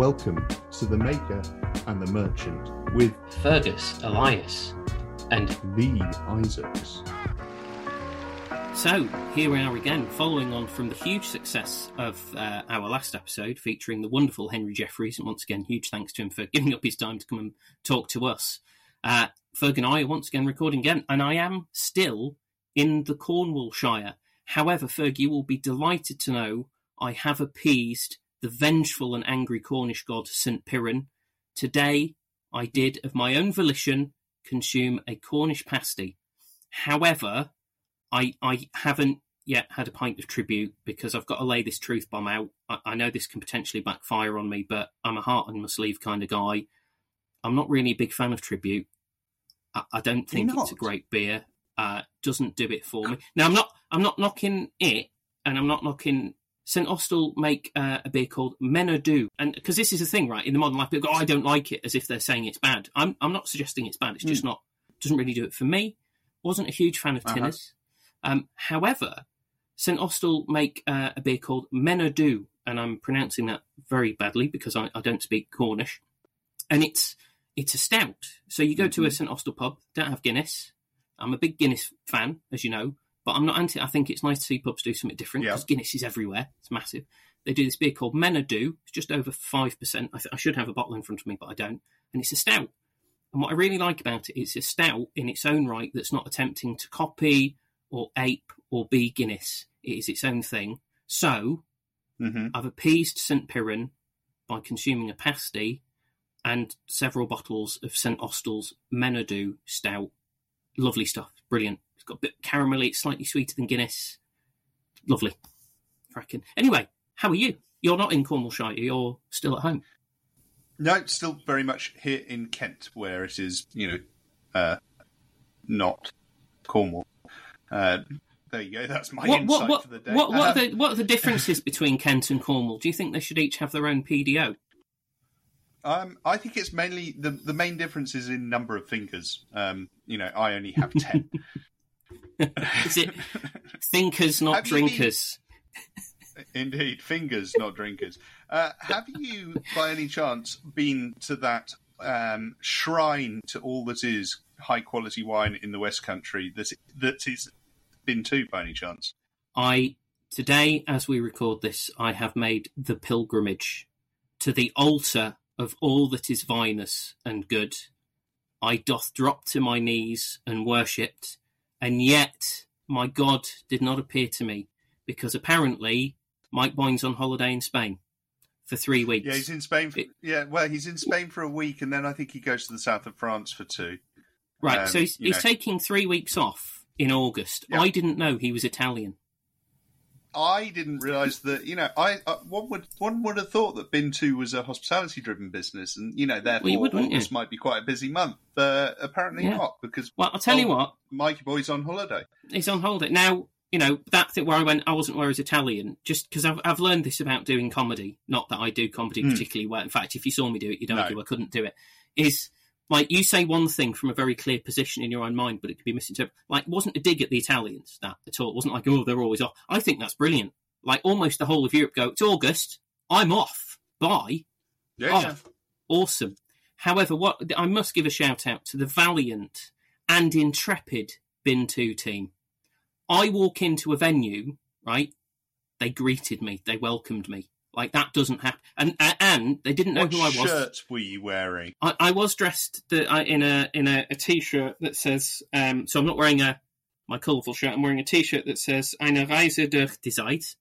Welcome to The Maker and the Merchant with Fergus, Elias, and Lee Isaacs. So, here we are again, following on from the huge success of uh, our last episode featuring the wonderful Henry Jeffreys. And once again, huge thanks to him for giving up his time to come and talk to us. Uh, Ferg and I are once again recording again, and I am still in the Cornwallshire. However, Ferg, you will be delighted to know I have appeased the vengeful and angry Cornish god St. Piran. Today, I did, of my own volition, consume a Cornish pasty. However, I I haven't yet had a pint of tribute because I've got to lay this truth bomb out. I, I know this can potentially backfire on me, but I'm a heart on my sleeve kind of guy. I'm not really a big fan of tribute. I, I don't think it's a great beer. Uh, doesn't do it for me. Now I'm not I'm not knocking it, and I'm not knocking St Austell make uh, a beer called Mena Dhu, and because this is a thing, right? In the modern life, people go, oh, "I don't like it," as if they're saying it's bad. I'm I'm not suggesting it's bad. It's just not doesn't really do it for me. Wasn't a huge fan of Uh-huh. Tinners. Um, however, St Austell make uh, a beer called Mena Dhu, and I'm pronouncing that very badly because I, I don't speak Cornish. And it's it's a stout. So you go to a St Austell pub, don't have Guinness. I'm a big Guinness fan, as you know, but I'm not anti. I think it's nice to see pubs do something different Yeah. because Guinness is everywhere. It's massive. They do this beer called Mena Dhu. It's just over five percent. I, th- I should have a bottle in front of me, but I don't. And it's a stout. And what I really like about it, it's a stout in its own right that's not attempting to copy or ape or be Guinness. It is its own thing. So Mm-hmm. I've appeased St. Piran by consuming a pasty and several bottles of St. Austell's Mena Dhu stout. Lovely stuff. Brilliant. It's got a bit caramelly, it's slightly sweeter than Guinness. Lovely. Cracking. Anyway, how are you? You're not in Cornwallshire, you're still at home. No, still very much here in Kent, where it is, you know, uh, not Cornwall. Uh, there you go. That's my What, insight what, for the day. what, what, are Um, the, what are the differences between Kent and Cornwall? Do you think they should each have their own PDO? um, I think it's mainly the the main difference is in number of fingers. Um, you know, I only have ten. Is it thinkers, not Have you been- drinkers? Indeed, fingers, not drinkers. Uh, have you, by any chance, been to that um, shrine to all that is high quality wine in the West Country that that is been to, by any chance? I today, as we record this, I have made the pilgrimage to the altar of all that is vinous and good. I doth drop to my knees and worshipped, and yet my God did not appear to me, because apparently Mike Boyne's on holiday in Spain for three weeks. Yeah, he's in Spain. For, It- yeah, well, he's in Spain for a week, and then I think he goes to the south of France for two. right, um, so he's, he's taking three weeks off in August. Yeah. I didn't know he was Italian. I didn't realise that. You know, I uh, one would one would have thought that Bin Two was a hospitality driven business, and you know, therefore Well, you would. August might be quite a busy month. But apparently Yeah. not, because Well, I'll tell you what, Mikey Boy's on holiday. he's on holiday now. You know that thing where I went, I wasn't where I was Italian, just because I've I've learned this about doing comedy. Not that I do comedy Hmm. particularly well. In fact, if you saw me do it, you'd No. I couldn't do it. Is like you say one thing from a very clear position in your own mind, but it could be misinterpreted. Like, it wasn't a dig at the Italians that at all. It wasn't like, oh, they're always off. I think that's brilliant. Like, almost the whole of Europe go, it's August, I'm off. Bye. Yeah, Oh, yeah. awesome. However, what I must give a shout out to the valiant and intrepid Bin 2 team. I walk into a venue, right? They greeted me, they welcomed me. Like that doesn't happen, and and they didn't know What who I was. What shirt were you wearing? I, I was dressed the, I, in a in a, a t-shirt that says. Um, so I'm not wearing a my colourful shirt. I'm wearing a t-shirt that says "Eine Reise durch die Zeit,"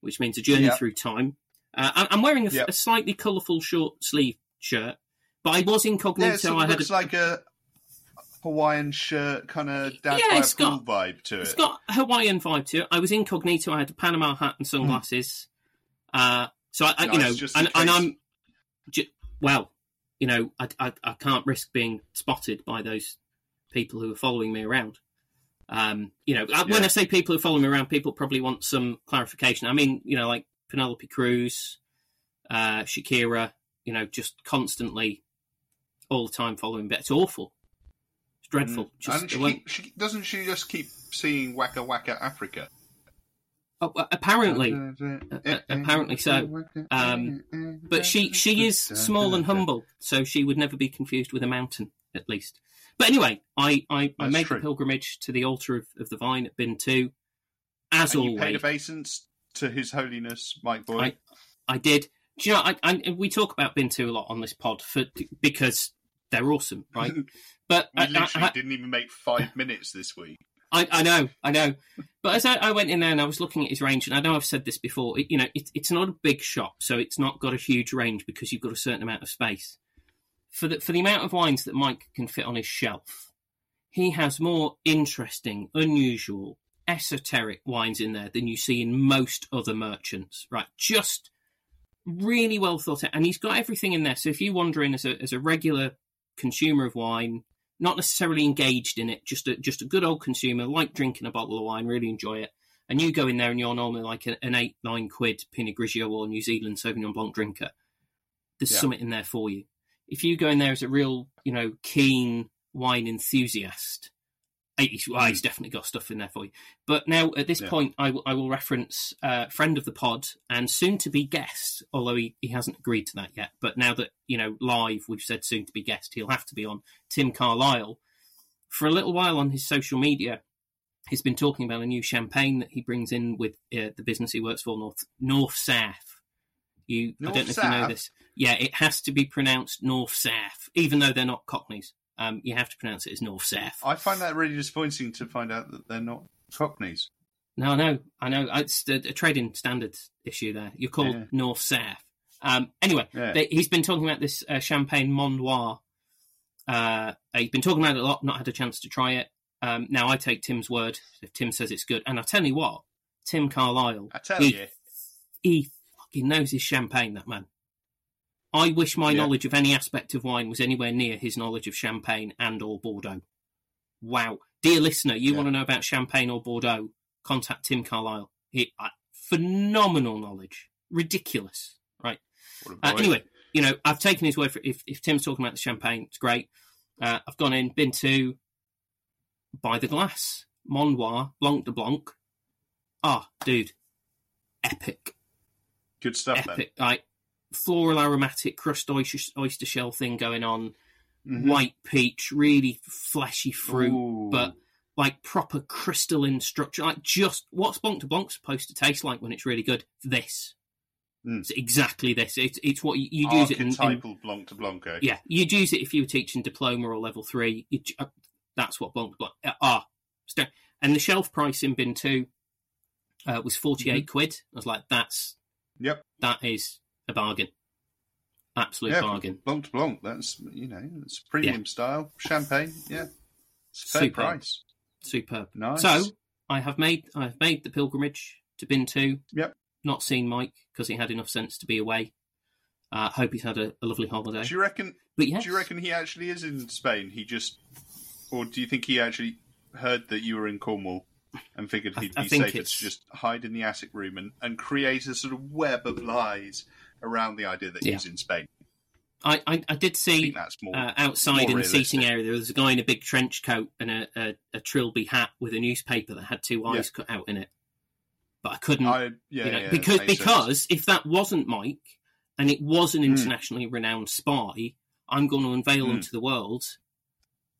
which means a journey Yeah. through time. Uh, I'm wearing a, Yep. a slightly colourful short sleeve shirt, but I was Yeah, incognito. it sort of I had looks a, like a Hawaiian shirt, kind of dad Yeah, by it's got- vibe to it. It's got Hawaiian vibe to it. I was incognito. I had a Panama hat and sunglasses. Uh, so I, I you know, just and, and. I'm well, you know, I, I I can't risk being spotted by those people who are following me around. Um, you know, uh, when I say people who follow me around, people probably want some clarification. I mean, you know, like Penelope Cruz, uh, Shakira, you know, just constantly, all the time following But It's awful. It's dreadful. Just and she, keep, she doesn't she just keep seeing Waka Waka Africa? Oh, uh, apparently, uh, apparently so. Um, but she she is small and humble, so she would never be confused with a mountain, at least. But anyway, I I, I made true. the pilgrimage to the altar of, of the vine at Bin Two, as And you always. paid obeisance to His Holiness Mike Boy. I did. Do you know? I, I we talk about Bin Two a lot on this pod for because they're awesome, right? But we I, literally I, didn't even make five minutes this week. I, I know, I know. But as I, I went in there and I was looking at his range, and I know I've said this before, it, you know, it, it's not a big shop, so it's not got a huge range because you've got a certain amount of space. For the for the amount of wines that Mike can fit on his shelf, he has more interesting, unusual, esoteric wines in there than you see in most other merchants. Right, just really well thought out, and he's got everything in there. So if you wander in as a as a regular consumer of wine, not necessarily engaged in it, just a just a good old consumer, like drinking a bottle of wine, really enjoy it. And you go in there and you're normally like an, an eight, nine quid Pinot Grigio or New Zealand Sauvignon Blanc drinker. There's Yeah. something in there for you. If you go in there as a real, you know, keen wine enthusiast, he's, well, he's definitely got stuff in there for you. But now at this Yeah. point, I will- I will reference uh, friend of the pod and soon to be guest, although he, he hasn't agreed to that yet. But now that you know live, we've said soon to be guest, he'll have to be on. Tim Carlisle for a little while on his social media. He's been talking about a new champagne that he brings in with uh, the business he works for, North North South. You, I don't know if you know this. Yeah, it has to be pronounced North South, even though they're not Cockneys. Um, you have to pronounce it as North South. I find that really disappointing to find out that they're not Cockneys. No, I know, I know. It's a, a trading standards issue there. You're called Yeah. North South. Um, anyway, Yeah. they, he's been talking about this uh, champagne Mandois. Uh, he's been talking about it a lot, not had a chance to try it. Um, now I take Tim's word if Tim says it's good. And I tell you what, Tim Carlisle, I tell he, you. he fucking knows his champagne, that man. I wish my Yeah. knowledge of any aspect of wine was anywhere near his knowledge of champagne and or Bordeaux. Wow. Dear listener, you Yeah. want to know about champagne or Bordeaux, contact Tim Carlisle. He, uh, phenomenal knowledge. Ridiculous. Right. Uh, anyway, you know, I've taken his word for it. If, if Tim's talking about the champagne, it's great. Uh, I've gone in, been to By the Glass, Mandois, Blanc de Blanc. Ah, dude. Epic. Good stuff then. Epic. Like, floral aromatic crust oyster, oyster shell thing going on. Mhm. White peach, really fleshy fruit, Ooh. but like proper crystalline structure. Like just what's Blanc de Blanc supposed to taste like when it's really good? This. Mm. It's exactly this. It's it's what you, you'd use it in, in Blanc de Blanco. yeah, you'd use it if you were teaching diploma or level three. You'd, uh, that's what Blanc de Blanc uh, ah. And the shelf price in bin two uh, was forty Mm-hmm. quid. I was like, that's Yep. that is a bargain, absolute Yeah, bargain. Blanc de Blanc. That's you know, it's premium style champagne. Yeah, it's fair Superb. price. Superb. Nice. So I have made I have made the pilgrimage to bin two. Yep. Not seen Mike because he had enough sense to be away. Uh, hope he's had a, a lovely holiday. Do you reckon? but yes, Do you reckon he actually is in Spain? He just, or do you think he actually heard that you were in Cornwall and figured he'd I be think safer to just hide in the attic room and, and create a sort of web of lies around the idea that Yeah. he's in Spain? I, I I did see that's more. uh, outside in the seating area, there was a guy in a big trench coat and a, a, a trilby hat with a newspaper that had two eyes cut out in it. But I couldn't, I, yeah, you know, yeah, because sense. because if that wasn't Mike and it was an Hmm. internationally renowned spy, I'm going to unveil him Hmm. to the world.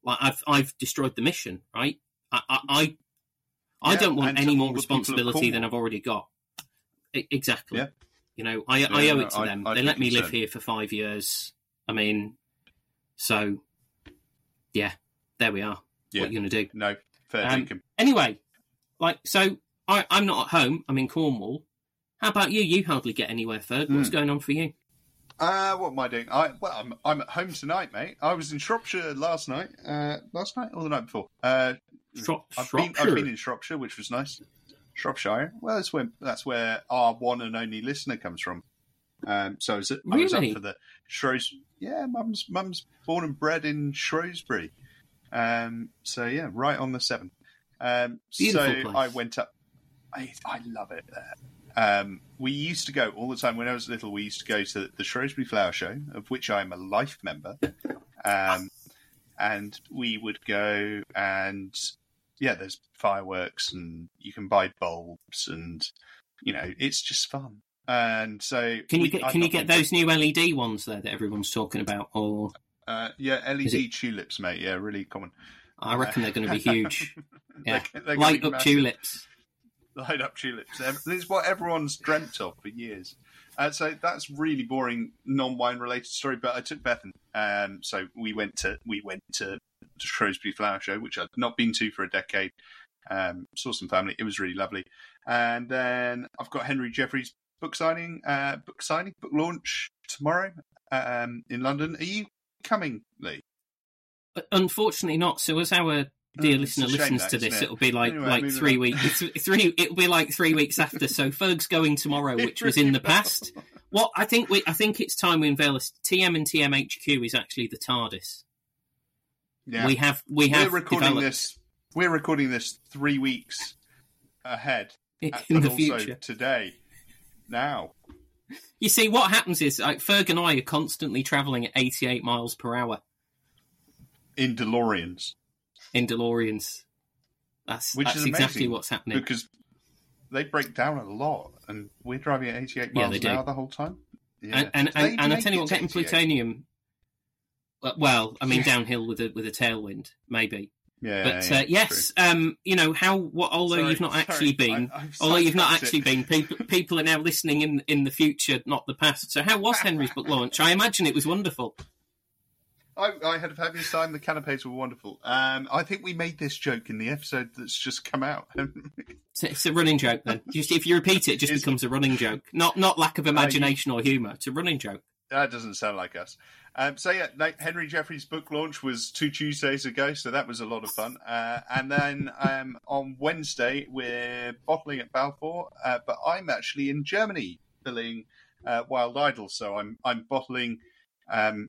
Like I've I've destroyed the mission, right? I I I, I Yeah, don't want any more the people of responsibility than I've already got. E- exactly. Yeah. You know, I I owe it to I'd- them. I'd they let me live here for five years. I mean, so yeah, there we are. Yeah. What are you to do? no fair Um. Anyway, like so, I, I'm not at home. I'm in Cornwall. How about you? You hardly get anywhere, Ferg. What's Hmm. going on for you? Uh, what am I doing? I well, I'm I'm at home tonight, mate. I was in Shropshire last night. Uh, last night or the night before? Uh, Shro- I've been I've been in Shropshire, which was nice. Shropshire. Well, that's where that's where our one and only listener comes from. Um, so I was, I was up for the Shrews. Yeah, mum's mum's born and bred in Shrewsbury. Um, so yeah, right on the Severn. Um, Beautiful so place. I went up. I I love it there. Um, we used to go all the time when I was little. We used to go to the Shrewsbury Flower Show, of which I'm a life member. Um, and we would go and yeah, there's fireworks and you can buy bulbs and you know it's just fun. and so Can you get I've can you get those new LED ones there that everyone's talking about? Or Uh, yeah, LED tulips, mate. Yeah, really common. I reckon they're going to be huge. Yeah, They're- they're light up massive. tulips. light up tulips. This is what everyone's dreamt of for years. Uh, so that's really boring, non-wine related story. But I took Bethan, um, so we went to we went to the Shrewsbury Flower Show, which I'd not been to for a decade. Um, saw some family; it was really lovely. And then I've got Henry Jeffreys book signing, uh, book signing, book launch tomorrow um, in London. Are you coming, Lee? Unfortunately, not. So as our dear Oh, listener listens that, to this, it? it'll be like Anyway, like three on. weeks. Three. It'll be like three weeks after. So Ferg's going tomorrow, which was in the past. What I think we I think it's time we unveil this. TM and TMHQ is actually the TARDIS. Yeah, We have we have we're recording developed this. We're recording this three weeks ahead in and the also future. today. Now, You see, what happens is like Ferg and I are constantly travelling at 88 miles per hour in DeLoreans, in DeLoreans. That's Which that's is exactly what's happening. because they break down a lot, and we're driving at 88 miles they an do. hour the whole time. Yeah. and and, and, and I tell you what, getting 88? plutonium. Uh, Well, I mean, downhill with a with a tailwind, maybe. Yeah, But yeah, uh, yes, um, you know how. What, although Sorry, you've not sorry, actually been, I- although you've not actually it. been, people people are now listening in in the future, not the past. So how was Henry's book launch? I imagine it was wonderful. I, I had a fabulous time. The canapes were wonderful. Um, I think we made this joke in the episode that's just come out. It's, it's a running joke then. Just if you repeat it, it just becomes a running joke. Not not lack of imagination or humour. It's a running joke. That doesn't sound like us. Um, so yeah, Henry Jeffreys' book launch was two Tuesdays ago, so that was a lot of fun. Uh, and then um, on Wednesday we're bottling at Balfour, uh, but I'm actually in Germany filling uh, Wild Idol, so I'm I'm bottling um,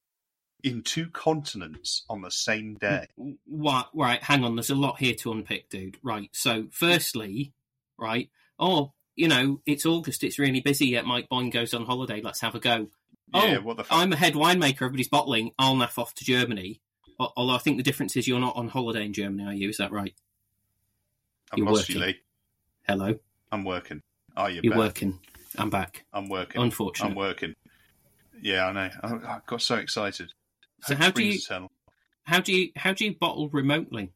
in two continents on the same day. What? Right, hang on. There's a lot here to unpick, dude. Right. So, firstly, right. Oh, you know, it's August. It's really busy. Yet Mike Boyne goes on holiday. Let's have a go. Yeah, oh, what the fuck? I'm a head winemaker. Everybody's bottling. I'll naff off to Germany. Although I think the difference is you're not on holiday in Germany, are you? Is that right? I've you're you, working. Hello. I'm working. Are you? You're back? working. I'm back. I'm working. Unfortunately. I'm working. Yeah, I know. I, I got so excited. So Hope how do you-. How do you how do you bottle remotely?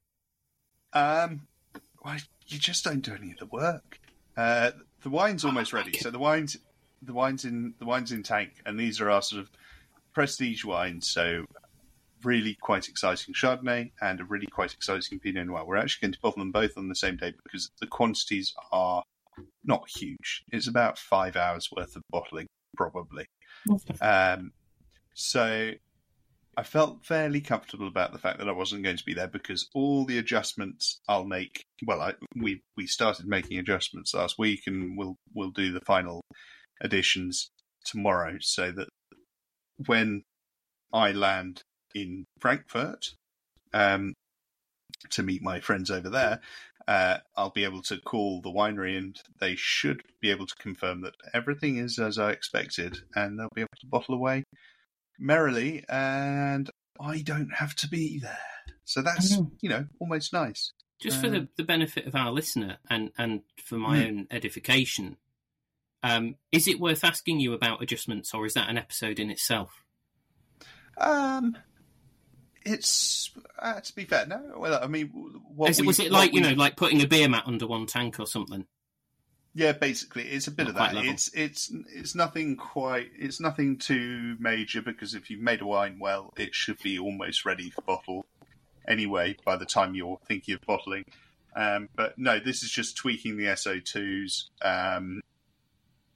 Um, well, you just don't do any of the work. Uh, the wine's almost I ready. So the wine's the wine's in the wine's in tank, and these are our sort of prestige wines. So really quite exciting Chardonnay and a really quite exciting Pinot Noir. We're actually going to bottle them both on the same day because the quantities are not huge. It's about five hours worth of bottling, probably. Um, so I felt fairly comfortable about the fact that I wasn't going to be there because all the adjustments I'll make. Well, I, we we started making adjustments last week, and we'll we'll do the final additions tomorrow, so that when I land in Frankfurt um, to meet my friends over there, uh, I'll be able to call the winery, and they should be able to confirm that everything is as I expected, and they'll be able to bottle away merrily, and I don't have to be there. So that's Oh. you know almost nice. Just for the, Um, the benefit of our listener and, and for my Hmm. own edification, um, is it worth asking you about adjustments, or is that an episode in itself? Um, it's uh, to be fair. No, well, I mean, what Is it, we- was it like you know, like putting a beer mat under one tank or something? Yeah, basically, it's a bit Not of that. It's it's it's nothing quite. It's nothing too major because if you've made a wine well, it should be almost ready for bottle anyway by the time you're thinking of bottling. Um, but no, this is just tweaking the SO2s, um,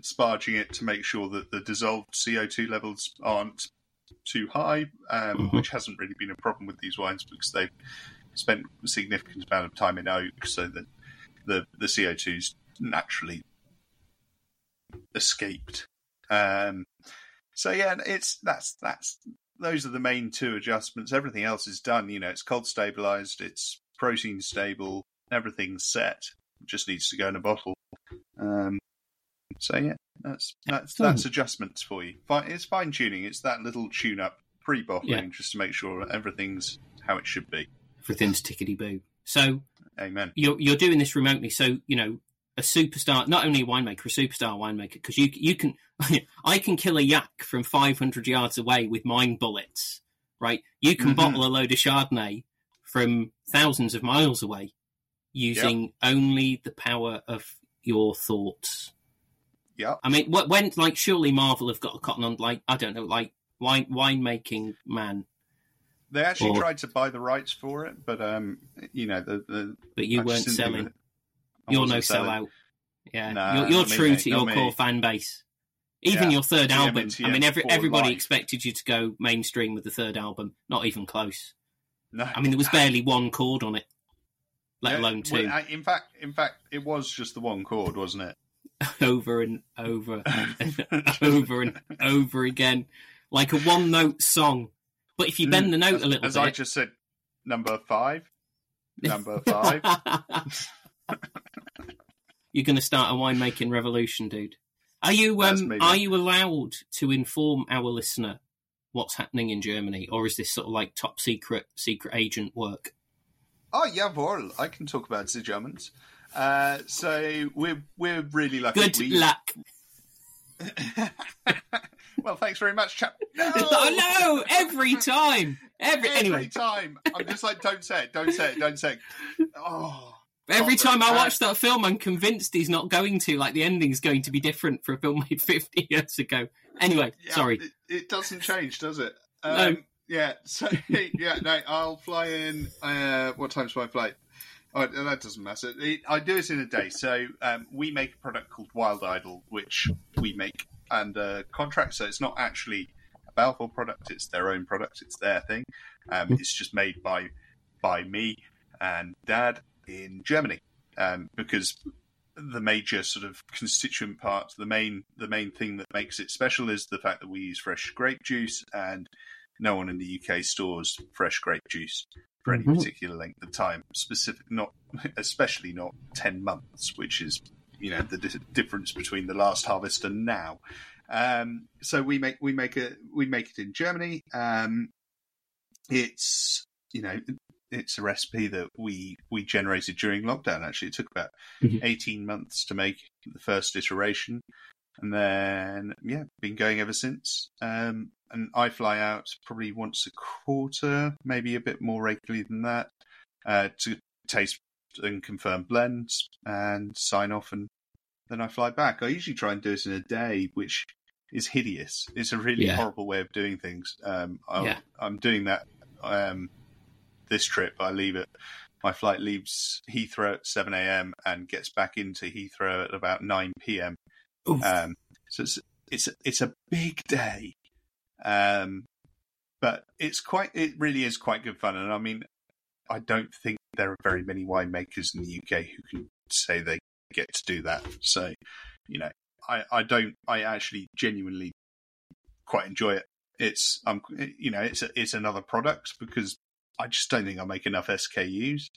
sparging it to make sure that the dissolved CO2 levels aren't too high, um, Mhm. which hasn't really been a problem with these wines because they've spent a significant amount of time in oak, so that the the CO2s naturally escaped. Um, so yeah, it's that's that's those are the main two adjustments. Everything else is done. You know, it's cold stabilized, it's protein stable, everything's set. It just needs to go in a bottle. Um, so yeah, that's that's Excellent. that's adjustments for you. It's fine tuning. It's that little tune up pre bottling Yeah. just to make sure everything's how it should be. Everything's tickety boo. So Amen. you're you're doing this remotely. So you know, a superstar, not only a winemaker, a superstar winemaker, because you you can, I can kill a yak from 500 yards away with mine bullets, right? You can Mhm. bottle a load of Chardonnay from thousands of miles away using only the power of your thoughts. Yeah. I mean, wh- when like surely Marvel have got a cotton on like I don't know, like wine winemaking man, They actually Or- tried to buy the rights for it, but um, you know, the, the but you I weren't selling. You're no selling. sellout. Yeah, Nah, you're, you're not me, true to your me. core fan base. Even Yeah, your third album. I mean, every, everybody life. expected you to go mainstream with the third album. Not even close. No. I mean, there was barely one chord on it, let Yeah, alone two. well, in fact, in fact, it was just the one chord, wasn't it? over and over and over and over again, like a one-note song. But if you bend the note as, a little as bit, As I just said, number five, number five. You're going to start a winemaking revolution, dude. Are you um are you allowed to inform our listener what's happening in Germany, or is this sort of like top secret secret agent work? oh, yeah, jawohl, I can talk about the Germans. Uh, so we're we're really lucky. Good we... luck. well, thanks very much, chap. No! Oh no! Every time, every, Every anyway, time, I'm just like, don't say it, don't say it, don't say it. Oh, every Oh, time I uh, watch that film, I'm convinced he's not going to. Like the ending's going to be different for a film made 50 years ago. Anyway, yeah, sorry. It, it doesn't change, does it? Um, No. Yeah. So yeah, no, I'll fly in. Uh, what time's my flight? Oh, that doesn't matter. It, I do it in a day. So um, we make a product called Wild Idol, which we make under contract. So it's not actually a Balfour product; it's their own product. It's their thing. Um, it's just made by by me and Dad in Germany um, because the major sort of constituent part, the main the main thing that makes it special is the fact that we use fresh grape juice, and no one in the UK stores fresh grape juice for any Mhm. particular length of time. Specific, not especially not ten months, which is you know the di- difference between the last harvest and now. Um, so we make we make a we make it in Germany. Um, it's you know it's a recipe that we we generated during lockdown. Actually, it took about Mhm. eighteen months to make the first iteration, and then yeah, been going ever since. Um, and I fly out probably once a quarter, maybe a bit more regularly than that, uh, to taste and confirm blends and sign off, and then I fly back. I usually try and do it in a day, which is hideous. It's a really Yeah. horrible way of doing things. Um, Yeah. I'm doing that um, this trip. I leave it. My flight leaves Heathrow at 7 a.m. and gets back into Heathrow at about 9 p.m. Um, so it's it's it's a big day, um, but it's quite it really is quite good fun. And I mean, I don't think there are very many winemakers in the UK who can say they get to do that. So, you know, I I don't I actually genuinely quite enjoy it. It's um you know it's a, it's another product because I just don't think I make enough SKUs.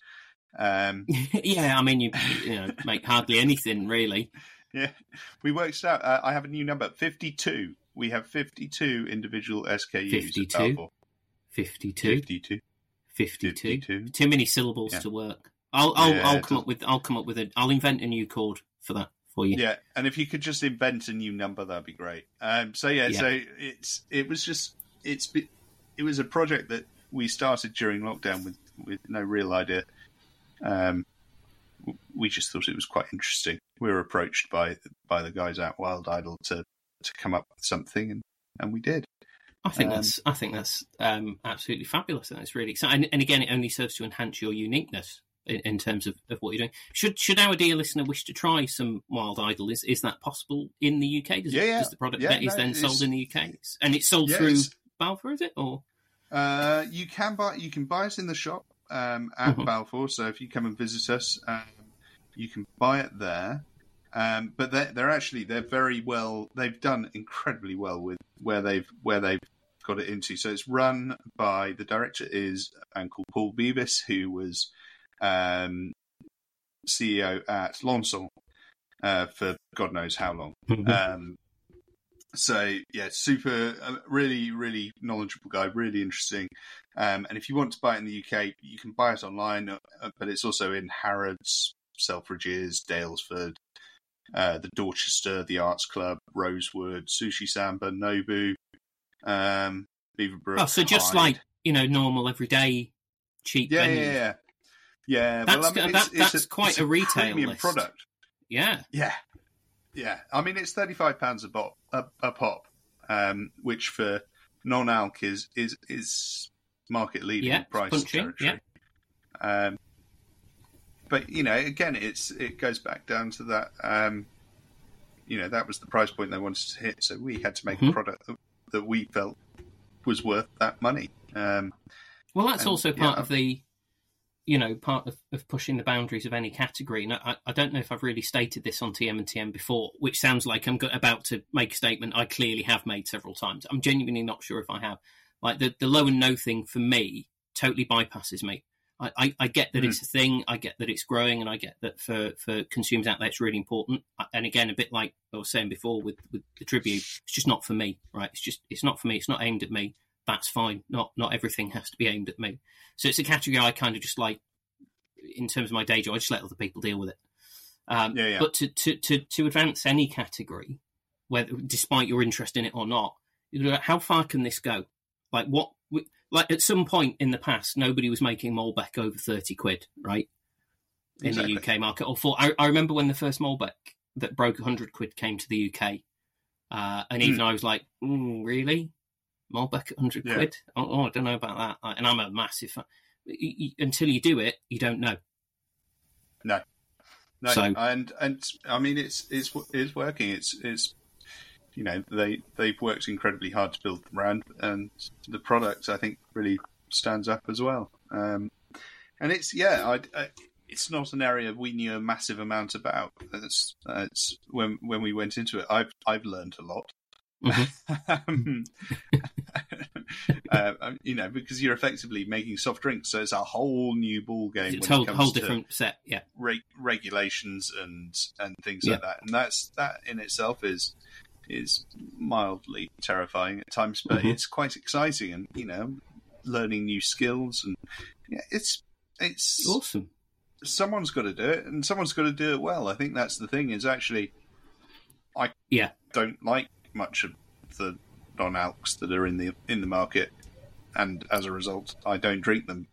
Um, yeah, I mean, you you know make hardly anything really. Yeah, we worked out. Uh, I have a new number, fifty-two. We have fifty-two individual SKUs. 52? 52, 52. 52. 52. Too many syllables Yeah. to work. I'll I'll, Yeah, I'll come up with I'll come up with a I'll invent a new chord for that for you. Yeah, and if you could just invent a new number, that'd be great. Um, so yeah, Yeah. so it's it was just it's it was a project that we started during lockdown with with no real idea. Um, we just thought it was quite interesting. We were approached by by the guys at Wild Idol to to come up with something, and and we did. I think Um, that's I think that's um, absolutely fabulous, and it's really exciting. And, and again, it only serves to enhance your uniqueness in, in terms of, of what you're doing. Should should our dear listener wish to try some Wild Idol, is is that possible in the UK? Does, Yeah, yeah. does the product Yeah, that is no, then sold in the UK, and it's sold Yeah, through it's- Balfour, is it? Or Uh, you can buy you can buy it in the shop um, at Mhm. Balfour. So if you come and visit us, um, you can buy it there. Um, but they're, they're actually they're very well. They've done incredibly well with where they've where they've got it into. So it's run by the director is a man called Paul Beavis, who was um, CEO at Lanson uh, for God knows how long. Um, so yeah, super, uh, really, really knowledgeable guy, really interesting. Um, and if you want to buy it in the UK, you can buy it online, uh, but it's also in Harrods, Selfridges, Daylesford, uh, the Dorchester, the Arts Club, Rosewood, Sushi Samba, Nobu, um, Beaverbrook. Oh, so just Hyde. like you know, normal everyday cheap yeah, venues. yeah, yeah, yeah. That's- well, I mean, that- it's, it's that's quite it's a retail premium list. product. Yeah. Yeah, yeah. I mean, it's thirty-five pounds a pop, a, a pop, um, which for non-alc is is is market leading Yeah, price punchy, territory. Um, but you know, again, it's it goes back down to that. Um, you know, that was the price point they wanted to hit, so we had to make Mhm. a product that, that we felt was worth that money. Um, Well, that's And, also part I- of the, you know, part of, of pushing the boundaries of any category. And I, I don't know if I've really stated this on TM and TM before, which sounds like I'm about to make a statement I clearly have made several times. I'm genuinely not sure if I have. Like the, the low and no thing for me totally bypasses me. I, I, I get that Mm. it's a thing, I get that it's growing, and I get that for, for consumers out there it's really important. And again, a bit like I was saying before with, with the tribute, it's just not for me, right? It's just it's not for me. It's not aimed at me. That's fine. Not not everything has to be aimed at me. So it's a category I kind of just like in terms of my day job. I just let other people deal with it. Um, Yeah, yeah. But to, to to to advance any category, whether despite your interest in it or not, how far can this go? Like what? Like at some point in the past, nobody was making Malbec over thirty quid, right? In Exactly. the UK market, or for I, I remember when the first Malbec that broke hundred quid came to the UK, uh, and even I was like, mm, really, Malbec at hundred Yeah. quid? Oh, oh, I don't know about that. Like, And I'm a massive fan. Until you do it, you don't know. No, So- and and I mean it's it's it's working. It's it's you know they they've worked incredibly hard to build the brand, and the product I think really stands up as well. Um, and it's yeah, I, I, it's not an area we knew a massive amount about. It's, it's when when we went into it, I've I've learned a lot. Um, uh, you know, because you're effectively making soft drinks, so it's a whole new ball game. It's a whole, it whole different set. Yeah. reg- regulations and and things Yeah. like that. And that's that in itself is is mildly terrifying at times, but Mhm. it's quite exciting. And you know, learning new skills and yeah, it's it's Awesome. someone's got to do it, and someone's got to do it well. I think that's the thing. Is actually, I Yeah. don't like much of the non alks that are in the in the market, and as a result, I don't drink them.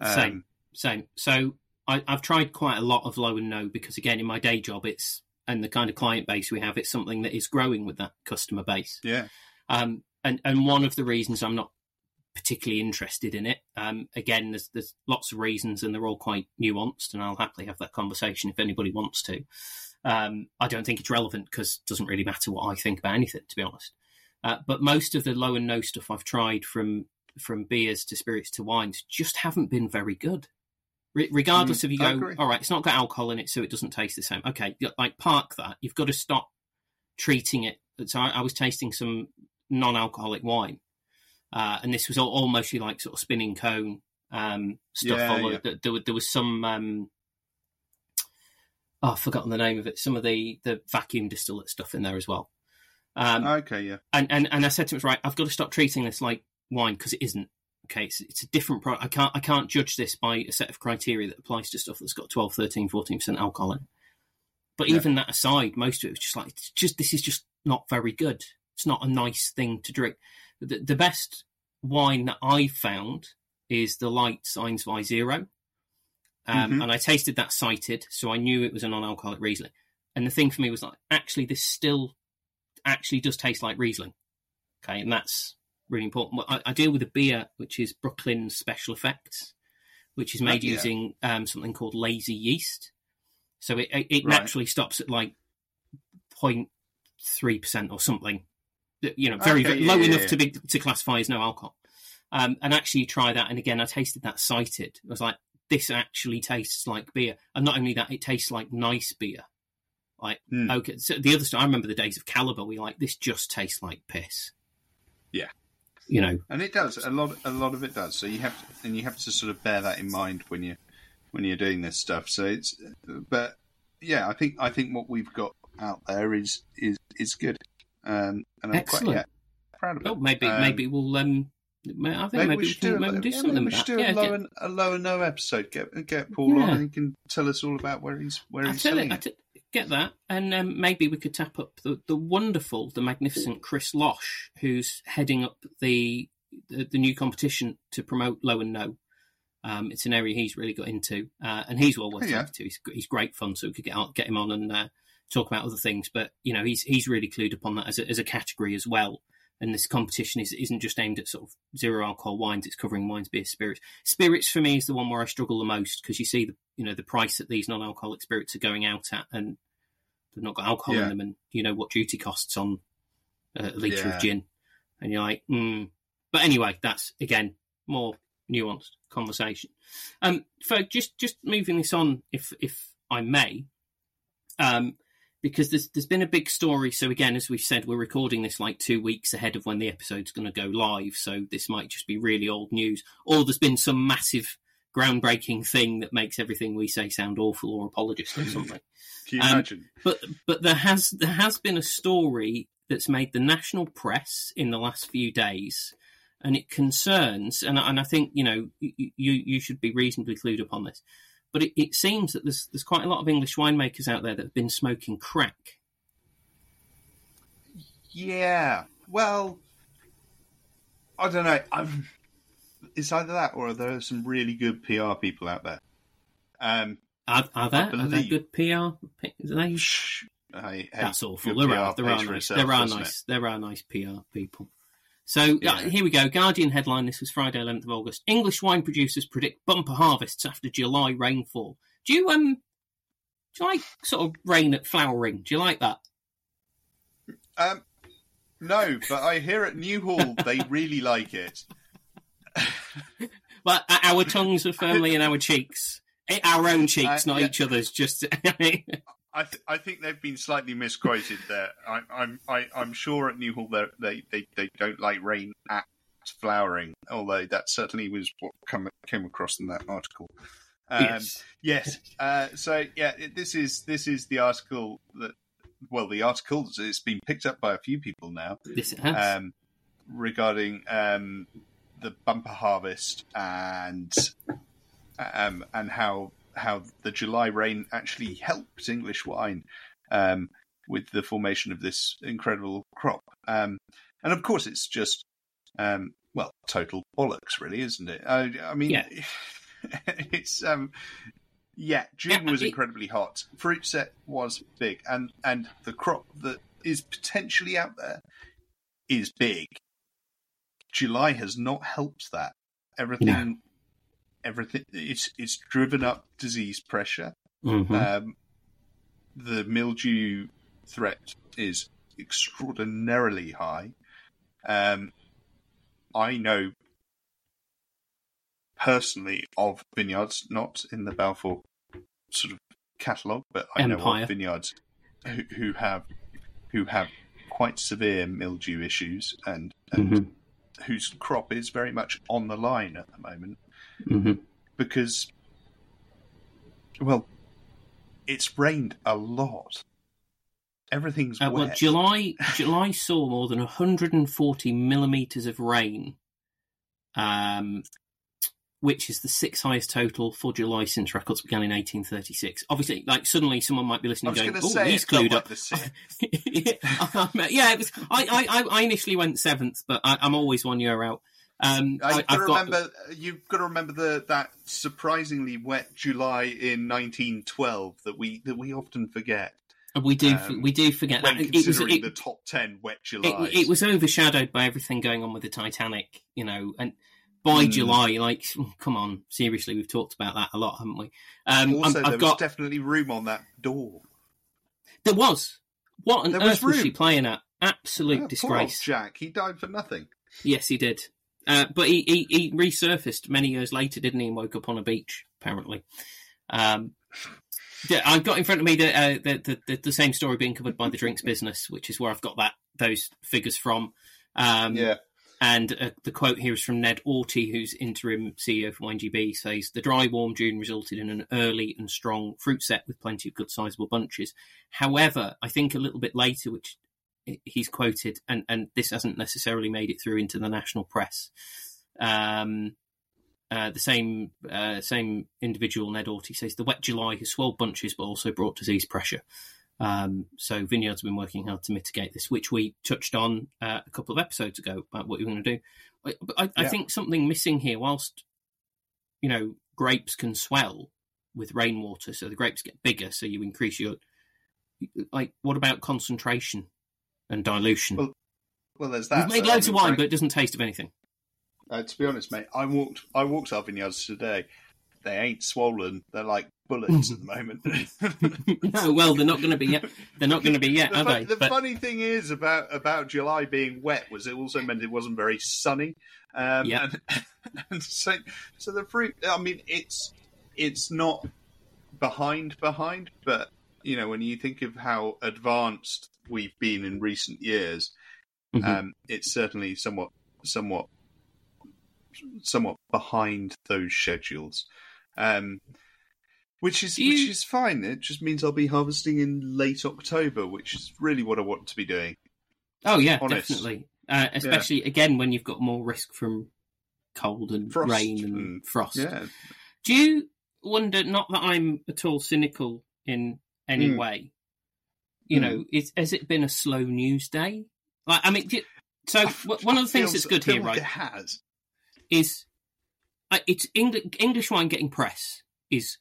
Um, Same. Same. So I, I've tried quite a lot of low and no because again, in my day job, it's and the kind of client base we have, it's something that is growing with that customer base. Yeah, Um, and and one of the reasons I'm not particularly interested in it, um, again, there's there's lots of reasons and they're all quite nuanced, and I'll happily have that conversation if anybody wants to. Um, I don't think it's relevant because it doesn't really matter what I think about anything, to be honest. Uh, but most of the low and no stuff I've tried from from beers to spirits to wines just haven't been very good. Re- regardless Mm, if you go, all right, it's not got alcohol in it, so it doesn't taste the same. Okay, like park that. You've got to stop treating it. So I, I was tasting some non-alcoholic wine, uh, and this was all, all mostly like sort of spinning cone um, stuff. Yeah, yeah. There, there, was- there was some. Um, oh, I've forgotten the name of it. Some of the the vacuum distillate stuff in there as well. Um, okay, yeah, and, and and I said to him, right, I've got to stop treating this like wine because it isn't. Okay, it's, it's a different product. I can't I can't judge this by a set of criteria that applies to stuff that's got 12, 13, 14 percent alcohol in. it. But Yeah. even that aside, most of it was just like it's just this is just not very good. It's not a nice thing to drink. The, the best wine that I've found is the Leitz Eins Zwei Zero. Um, Mhm. And I tasted that sighted, so I knew it was a non-alcoholic Riesling. And the thing for me was like, actually, this still actually does taste like Riesling. Okay, and that's really important. I, I deal with a beer which is Brooklyn Special Effects, which is made Oh, yeah. using um, something called lazy yeast. So it it, it Right. naturally stops at like 0.3 percent or something. You know, very, Okay, very yeah, low yeah, enough to be to classify as no alcohol. Um, and actually, you try that, and again, I tasted that sighted. I was like, this actually tastes like beer, and not only that, it tastes like nice beer. Like Hmm. okay, so the other stuff, I remember the days of Kaliber. We like this just tastes like piss. Yeah. You know, and it does a lot. A lot of it does. So you have to, and you have to sort of bear that in mind when you when you're doing this stuff. So it's, but yeah, I think I think what we've got out there is is is good, um, and I'm Excellent. quite yeah, proud of it. oh, maybe Um, maybe we'll um, I think Maybe, maybe, we should can, do, a, maybe do yeah, something we should do Yeah, a, get- low and, a low and no episode. Get get Paul Yeah. on, and he can tell us all about where he's where I he's selling you, I it. Get that, and um, maybe we could tap up the, the wonderful, the magnificent Chris Losh, who's heading up the the, the new competition to promote low and no. Um, it's an area he's really got into, uh, and he's well worth Yeah. talking to. He's, he's great fun, so we could get out, get him on and uh, talk about other things. But you know, he's he's really clued up on that as a, as a category as well. And this competition is, isn't just aimed at sort of zero alcohol wines; it's covering wines, beer, spirits. Spirits for me is the one where I struggle the most because you see the you know the price that these non-alcoholic spirits are going out at, and they've not got alcohol Yeah. in them, and you know what duty costs on a litre Yeah. of gin, and you're like, mm. but anyway, that's again more nuanced conversation. Um, for just just moving this on, if if I may, um, because there's there's been a big story. So again, as we've said, we're recording this like two weeks ahead of when the episode's going to go live. So this might just be really old news, or there's been some massive groundbreaking thing that makes everything we say sound awful or apologist or something. Can you Um, imagine? but but there has there has been a story that's made the national press in the last few days, and it concerns and I- and I think you know you you, you should be reasonably clued up on this. But it, it seems that there's there's quite a lot of English winemakers out there that have been smoking crack. Yeah. Well, I don't know. I'm, it's either that or there are some really good PR people out there. Um, Are, are there are there good PR? They? shh, I That's awful. There are there are nice itself, there are doesn't it? nice there are nice PR people. So uh, here we go. Guardian headline. This was Friday, 11th of August. English wine producers predict bumper harvests after July rainfall. Do you um do you like sort of rain at flowering? Do you like that? Um, no, but I hear at Newhall they really like it. But uh, our tongues are firmly in our cheeks, Eh, our own cheeks, Uh, not yeah. each other's. Just I, th- I think they've been slightly misquoted there. I, I'm I, I'm sure at Newhall they're- they they they don't like rain at flowering, although that certainly was what come, came across in that article. Um, yes. Yes. Uh, so yeah, it, this is this is the article that well, the article it's been picked up by a few people now This it has. um, regarding um, the bumper harvest and um, and how how the July rain actually helped English wine um, with the formation of this incredible crop. Um, and of course, it's just um, well, total bollocks, really, isn't it? I, I mean, Yeah. it's um, yeah, June was incredibly hot. Fruit set was big, and and the crop that is potentially out there is big. July has not helped that. Everything, No. everything. It's it's driven up disease pressure. Mhm. Um, the mildew threat is extraordinarily high. Um, I know personally of vineyards, not in the Balfour sort of catalogue, but I know of vineyards who, who have who have quite severe mildew issues and, and Mhm. Whose crop is very much on the line at the moment Mhm. because, well, it's rained a lot. Everything's Uh, well. July July saw more than 140 millimeters of rain, um, which is the sixth highest total for July since records began in 1836. Obviously, like suddenly someone might be I listening, going, "Oh, say he's clued up." yeah, it was, I, I, I- I initially went seventh, but I, I'm always one year out. Um, I, I've got remember. You've got to remember the that surprisingly wet July in 1912 that we that we often forget we do um, we do forget when that it was considering it, the top 10 wet July. it, it was overshadowed by everything going on with the Titanic, you know, and by Mm. July, like, come on, seriously, we've talked about that a lot, haven't we? Um, also, I'm- there I've was got definitely room on that door. there was what on There was earth was she playing at? Absolute Yeah, old disgrace. Jack, he died for nothing. Yes, he did. Uh, but he, he, he resurfaced many years later, didn't he? And woke up on a beach, apparently. Um, yeah, I've got in front of me the, uh, the, the, the the same story being covered by the drinks business, which is where I've got that those figures from. Um, yeah, And uh, the quote here is from Ned Orty, who's interim CEO for WineGB, says the dry, warm June resulted in an early and strong fruit set with plenty of good sizable bunches. However, I think a little bit later, which he's quoted, and, and this hasn't necessarily made it through into the national press. Um, uh, the same uh, same individual, Ned Orty, says the wet July has swelled bunches, but also brought disease pressure. Um, so vineyards have been working hard to mitigate this, which we touched on uh, a couple of episodes ago about what you're going to do. But I, I Yeah. think something missing here, whilst you know grapes can swell with rainwater, so the grapes get bigger, so you increase your like. What about concentration and dilution? Well, Well, there's that. We've made so, I loads of wine, but it doesn't taste of anything. Uh, to be honest, mate, I walked I walked our vineyards today. They ain't swollen. They're like bullets at the moment. no, well, they're not going to be yet. They're not going to be yet, the, are fu- they? the But funny thing is about about July being wet was it also meant it wasn't very sunny. Um, Yep. and, and so so the fruit. I mean, it's it's not behind behind, but you know when you think of how advanced we've been in recent years, Mhm. um, it's certainly somewhat somewhat somewhat behind those schedules. Um, which is you- which is fine. It just means I'll be harvesting in late October, which is really what I want to be doing. oh yeah, honest. definitely. Uh, especially again when you've got more risk from cold and Frost rain and and- frost. Yeah, Do you wonder? Not that I'm at all cynical in any Mm. way. You Mm. know, is, has it been a slow news day? Like, I mean, do- so w- one of the things Feels- that's good here, right, It has. is it's Eng- English wine getting press is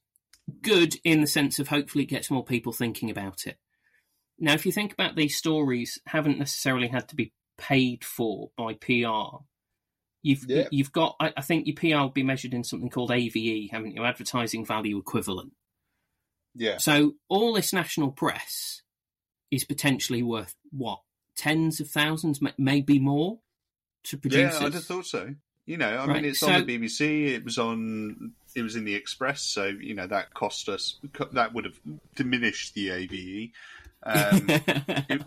good in the sense of hopefully it gets more people thinking about it. Now, if you think about these stories, haven't necessarily had to be paid for by PR. You've Yeah. you've got. I, I think your PR will be measured in something called AVE, haven't you? Advertising value equivalent. Yeah, So all this national press is potentially worth what tens of thousands, maybe more, to produce. yeah. I'd have thought so. You know, I Right, mean, it's so- on the BBC. It was on. It was in the Express, so you know that cost us. That would have diminished the AVE. Um,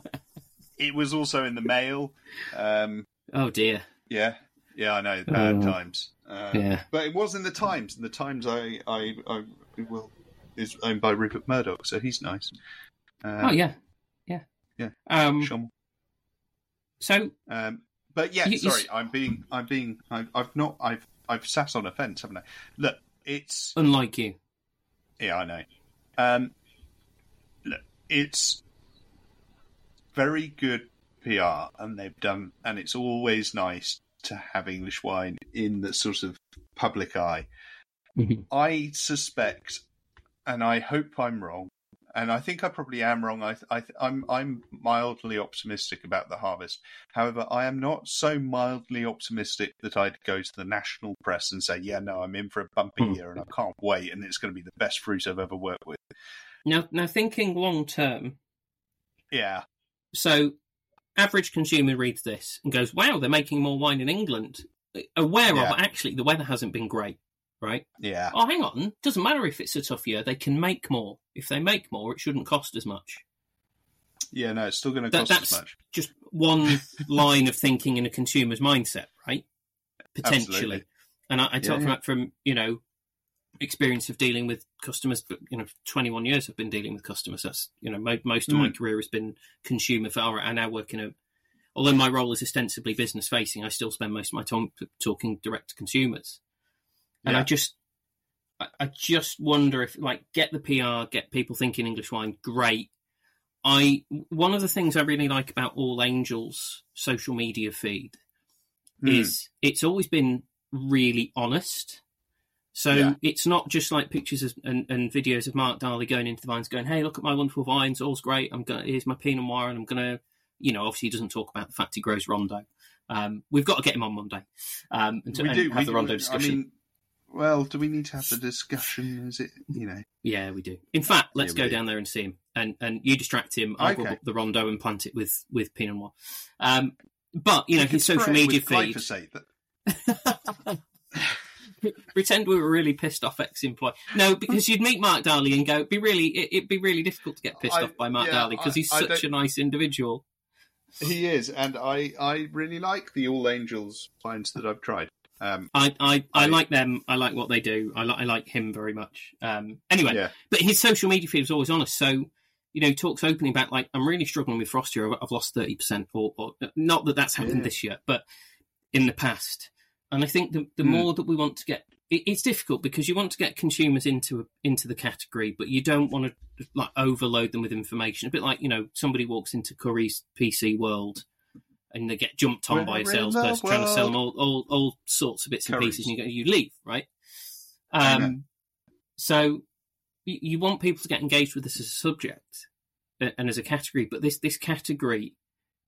it was also in the Mail. Um, oh dear. yeah, yeah, I know. Bad Oh. times. Um, Yeah. But it was in the Times, and the Times I, I, I will is owned by Rupert Murdoch, so he's nice. Um, Oh yeah, yeah, yeah. Um, Shum. so Um, but yeah, You- you sorry, s- I'm being, I'm being, I've, I've not, I've, I've sat on a fence, haven't I? Look, it's, unlike you, yeah, I know. Um, look, it's very good PR, and they've done, and it's always nice to have English wine in the sort of public eye. Mhm. I suspect, and I hope I'm wrong, and I think I probably am wrong. I, I, I'm, I'm mildly optimistic about the harvest. However, I am not so mildly optimistic that I'd go to the national press and say, "Yeah, no, I'm in for a bumpy Hmm. year, and I can't wait, and it's going to be the best fruit I've ever worked with." now now thinking long term. Yeah, So, average consumer reads this and goes, "Wow, they're making more wine in England." Aware Yeah. of actually the weather hasn't been great, right? yeah, Oh, hang on, doesn't matter if it's a tough year; they can make more. If they make more, it shouldn't cost as much. yeah. No, it's still going to That- cost that's- as much. Just one line of thinking in a consumer's mindset, right? Potentially. Absolutely. And I, I talk Yeah, from yeah. that from you know experience of dealing with customers. But you know, twenty one years I've been dealing with customers. That's you know mo- most of my Mm. career has been consumer. For I now work in a. Although my role is ostensibly business facing, I still spend most of my time talking direct to consumers. And I just, I, I just wonder if like get the PR, get people thinking English wine, great. I one of the things I really like about All Angels social media feed Hmm. is it's always been really honest. So Yeah. it's not just like pictures of, and, and videos of Mark Darley going into the vines, going, "Hey, look at my wonderful vines! All's great. I'm gonna here's my Pinot Noir, and I'm gonna, you know, obviously he doesn't talk about the fact he grows Rondo. Um, we've got to get him on Monday um, and, to, we and have we, the Rondo I discussion. mean, well, do we need to have the discussion? Is it you know? yeah, we do. In fact, let's Yeah, go do. down there and see him, and and you distract him. I'll Okay. the Rondo and plant it with with Pinot Noir. Um, but you know You his social media feed. but- pretend we were really pissed off ex-employee. No, because you'd meet Mark Darley and go, it'd be really, it, it'd be really difficult to get pissed I- off by Mark yeah, Darley because he's I such a nice individual. He is, and I, I really like the All Angels wines that I've tried. Um, I, I, I like them. I like what they do. I, li- I like him very much. Um, anyway, yeah, but his social media feed was always honest. So, you know, he talks openly about like, I'm really struggling with frost here. I've, I've lost 30%, or, or not that that's happened Yeah. this year, but in the past. And I think the, the Hmm. more that we want to get it, it's difficult because you want to get consumers into into the category, but you don't want to like overload them with information. A bit like you know somebody walks into Currys PC world and they get jumped on by a We're in the salesperson trying to sell them all, all, all sorts of bits and pieces, and you go, you leave, right? Um, so you, you want people to get engaged with this as a subject and as a category, but this this category,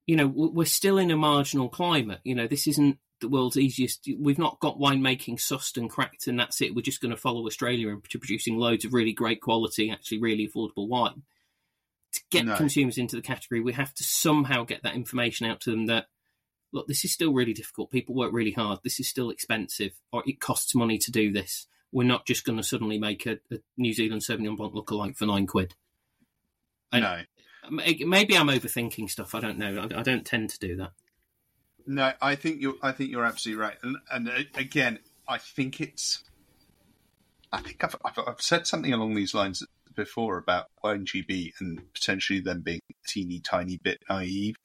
you know, we're still in a marginal climate. You know, this isn't the world's easiest. We've not got winemaking sussed and cracked, and that's it. We're just going to follow Australia into producing loads of really great quality, actually really affordable wine. To get No. consumers into the category, we have to somehow get that information out to them that look, this is still really difficult. People work really hard. This is still expensive, or it costs money to do this. We're not just going to suddenly make a, a New Zealand Sauvignon Blanc look alike for nine quid. I- no, Maybe I'm overthinking stuff. I don't know. I, I don't tend to do that. no. I think you're. I think you're absolutely right. And and uh, again, I think it's. I think I've, I've, I've said something along these lines before about WineGB and potentially them being a teeny tiny bit naive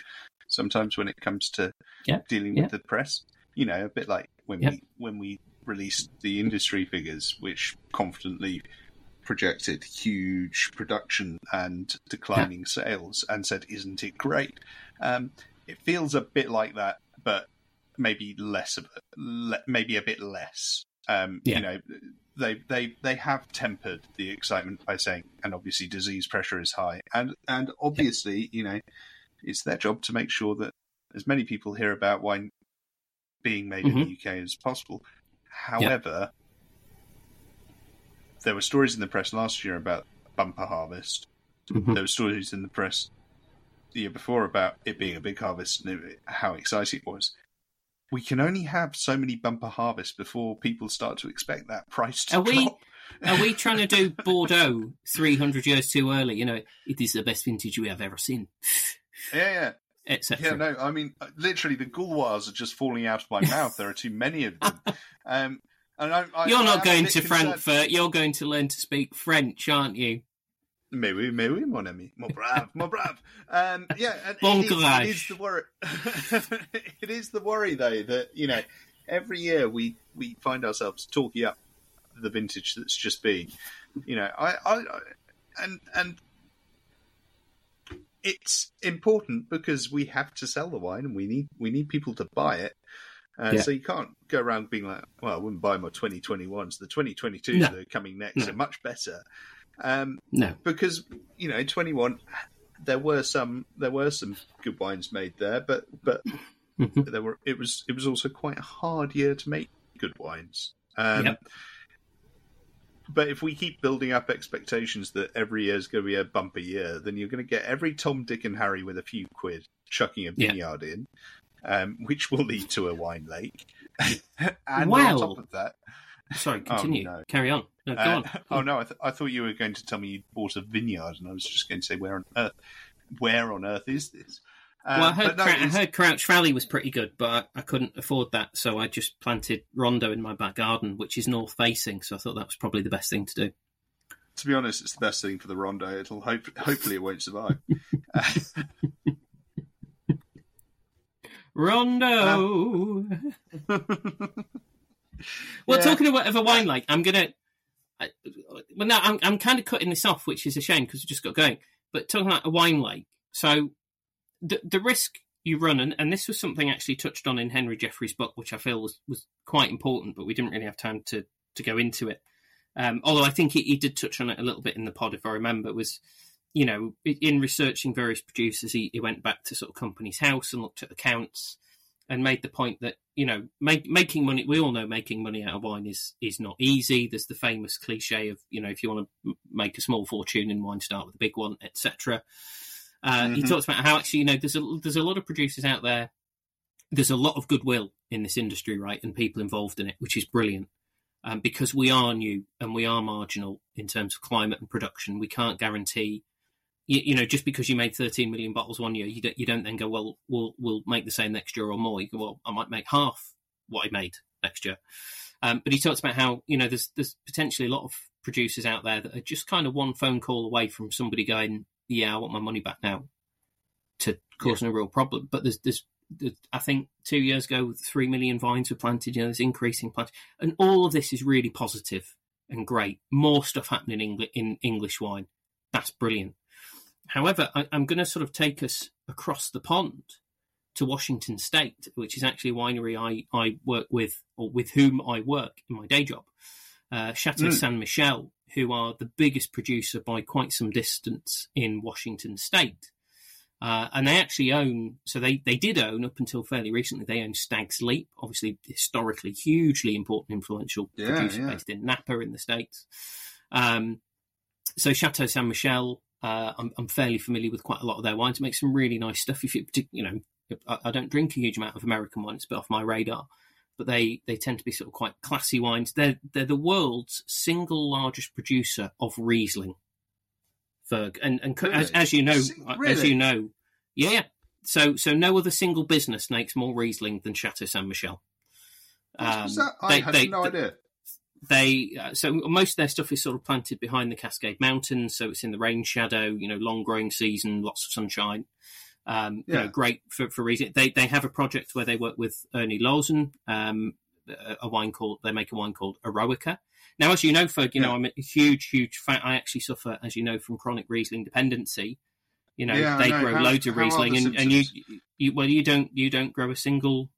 sometimes when it comes to Yeah, dealing yeah. with the press. You know, a bit like when Yeah. we when we released the industry figures, which confidently projected huge production and declining sales, and said, "Isn't it great?" Um, it feels a bit like that, but maybe less of le- maybe a bit less. Um. You know, they they they have tempered the excitement by saying, and obviously disease pressure is high, and and obviously, you know, it's their job to make sure that as many people hear about wine being made in the UK as possible. However, there were stories in the press last year about bumper harvest. Mhm. There were stories in the press the year before about it being a big harvest and how exciting it was. We can only have so many bumper harvests before people start to expect that price to Are we- Are we trying to do Bordeaux 300 years too early? You know, it is the best vintage we have ever seen, Yeah, yeah. etc. Yeah, no, I mean, uh, literally, the gulwars are just falling out of my mouth. There are too many of them. Um, and I, I, You're not going to concerned. Frankfurt. You're going to learn to speak French, aren't you? Mais oui, mais oui, mon ami, mon brave, mon brave. Um, yeah, and Bon it, is, it is the worry. it is the worry, though, that you know, every year we we find ourselves talking up the vintage that's just been. You know, I, I, I and and it's important because we have to sell the wine and we need we need people to buy it. Uh, Yeah. So you can't go around being like, "Well, I wouldn't buy my 2021s. The 2022s No. that are coming next No. are much better." Um, No. because you know, 21, there were some there were some good wines made there, but but Mhm. there were it was it was also quite a hard year to make good wines. Um, Yep. But if we keep building up expectations that every year is going to be a bumper year, then you're going to get every Tom, Dick, and Harry with a few quid chucking a vineyard in, um, which will lead to a wine lake. and on top of that, Sorry, Oh, continue. no. Carry on. No, go uh, on. oh no, I, th- I thought you were going to tell me you bought a vineyard, and I was just going to say, where on earth, where on earth is this? Um, well, I heard, no, Crou- I heard Crouch Valley was pretty good, but I, I couldn't afford that, so I just planted Rondo in my back garden, which is north facing. So I thought that was probably the best thing to do. to be honest, it's the best thing for the Rondo. It'll hope, hopefully it won't survive. Uh, Rondo. well, Yeah. talking about of a wine like, I'm gonna. I, well, no, I'm I'm kind of cutting this off, which is a shame because we just got going. But talking about a wine lake, so the the risk you run, and, and this was something actually touched on in Henry Jeffreys' book, which I feel was, was quite important, but we didn't really have time to to go into it. Um, although I think he, he did touch on it a little bit in the pod, if I remember, was you know in researching various producers, he, he went back to sort of company's house and looked at accounts and made the point that you know make, making money. We all know making money out of wine is is not easy. There's the famous cliche of you know if you want to make a small fortune in wine, start with a big one, etc. Uh, He Mhm. talks about how actually you know there's a there's a lot of producers out there. There's a lot of goodwill in this industry, right, and people involved in it, which is brilliant. Um, because we are new and we are marginal in terms of climate and production, we can't guarantee you, you know, just because you made 13 million bottles one year, you don't, you don't then go, well, we'll, we'll make the same next year or more. You go, well, I might make half what I made next year. Um, but he talks about how, you know, there's, there's potentially a lot of producers out there that are just kind of one phone call away from somebody going, yeah, I want my money back now to causing a real problem. But there's, there's I think two years ago, three million vines were planted. You know, there's increasing plant, and all of this is really positive and great. More stuff happening in, in English wine. That's brilliant. However, I, I'm going to sort of take us across the pond to Washington State, which is actually a winery I, I work with, or with whom I work in my day job. Uh, Chateau Mm. Ste. Michelle, who are the biggest producer by quite some distance in Washington State. Uh, and they actually own, so they, they did own up until fairly recently, they own Stag's Leap, obviously historically hugely important, influential Yeah, producer yeah. based in Napa in the States. Um, so Chateau Ste. Michelle, uh, I'm, I'm fairly familiar with quite a lot of their wines. Make some really nice stuff. If you, you know, I, I don't drink a huge amount of American wines, but off my radar. But they, they tend to be sort of quite classy wines. They're they're the world's single largest producer of Riesling. Ferg, and and co- as, as you know, Si- as you know, yeah, yeah. So so no other single business makes more Riesling than Chateau Ste. Michelle. Um. I they- had they- no idea. They uh, so most of their stuff is sort of planted behind the Cascade Mountains, so it's in the rain shadow. You know, long growing season, lots of sunshine. Um, You know, great for for reason. They they have a project where they work with Ernst Loosen, um, a, wine called they make a wine called Eroica. Now, as you know, Ferg, you know I'm a huge, huge fan. I actually suffer, as you know, from chronic Riesling dependency. You know, Yeah, they know. grow How- loads of Riesling, and, and you, you, well, you don't, you don't grow a single,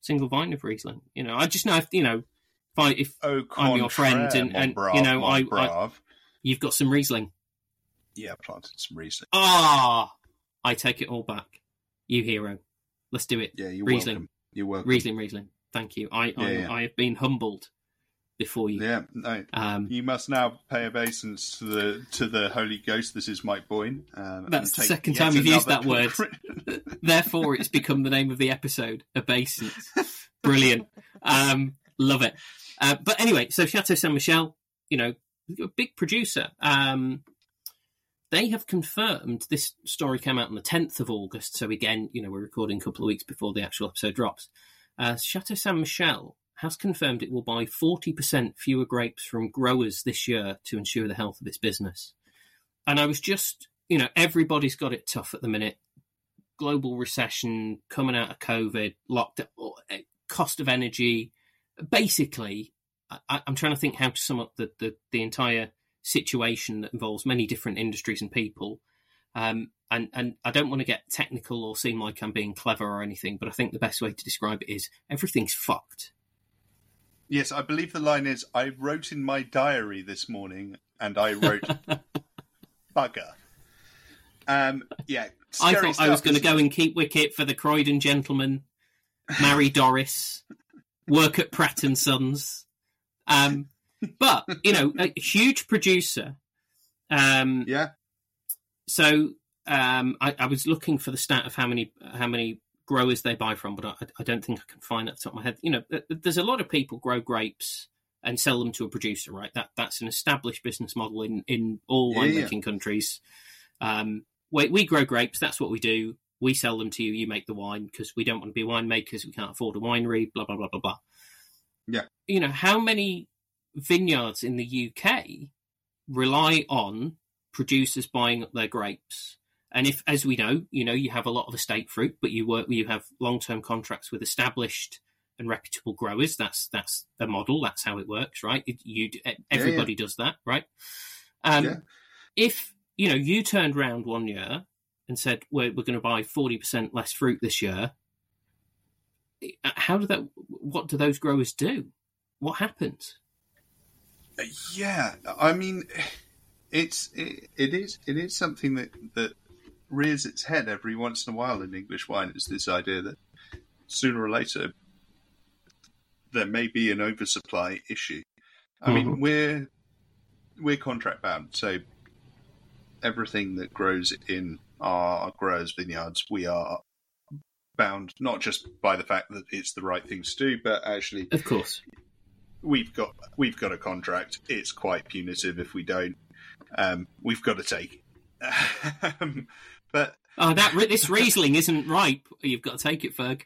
single vine of Riesling. You know, I just know you know, if I, if Oh, I'm your friend, and- and, brave, you know, I- I- you've got some Riesling, yeah, planted some Riesling. ah, I take it all back. You hero, let's do it. Yeah, you're Riesling. welcome. You're welcome. Riesling, Riesling. Thank you. I, I, Yeah, yeah. I have been humbled before you. Yeah, no. Um, You must now pay obeisance to the to the Holy Ghost. This is Mike Boyne. Um, That's the second time you've used that word. Therefore, it's become the name of the episode, Obeisance. Brilliant. Um, love it. Uh, but anyway, so Chateau Ste. Michelle, you know, a big producer. Um, they have confirmed this story came out on the 10th of August. So again, you know, we're recording a couple of weeks before the actual episode drops. Uh, Chateau Ste. Michelle has confirmed it will buy 40% fewer grapes from growers this year to ensure the health of its business. And I was just, you know, everybody's got it tough at the minute. Global recession, coming out of COVID, locked up, cost of energy. Basically, I, I'm trying to think how to sum up the, the, the entire situation that involves many different industries and people. Um, and, and I don't want to get technical or seem like I'm being clever or anything, but I think the best way to describe it is everything's fucked. Yes, I believe the line is I wrote in my diary this morning and I wrote bugger. Um, yeah. I thought I was going to go and keep wicket for the Croydon gentleman, marry Doris, work at Pratt and Sons. Um, but you know, a huge producer. Um, Yeah. so um, I, I was looking for the stat of how many how many growers they buy from, but I, I don't think I can find the top of my head. You know, there's a lot of people grow grapes and sell them to a producer, right? That that's an established business model in in all Yeah, yeah. winemaking countries. Um, we, we grow grapes. That's what we do. We sell them to you. You make the wine because we don't want to be winemakers. We can't afford a winery. Blah blah blah blah blah. Yeah. You know how many vineyards in the UK rely on producers buying up their grapes. And if, as we know, you know, you have a lot of estate fruit, but you work, you have long-term contracts with established and reputable growers. That's that's the model. That's how it works, right? It, you everybody does that, right? Um, Yeah. If you know, you turned round one year and said we're we're going to buy forty percent less fruit this year. uh, How do that? What do those growers do? What happens? Yeah, I mean, it's it, it is it is something that that rears its head every once in a while in English wine. Is this idea that sooner or later there may be an oversupply issue. I mean, Mhm. we're we're contract bound, so everything that grows in our growers' vineyards, we are bound not just by the fact that it's the right thing to do, but actually Of course, we've got we've got a contract. It's quite punitive if we don't. Um, we've got to take. it. um, but oh, that this Riesling isn't ripe. You've got to take it, Ferg.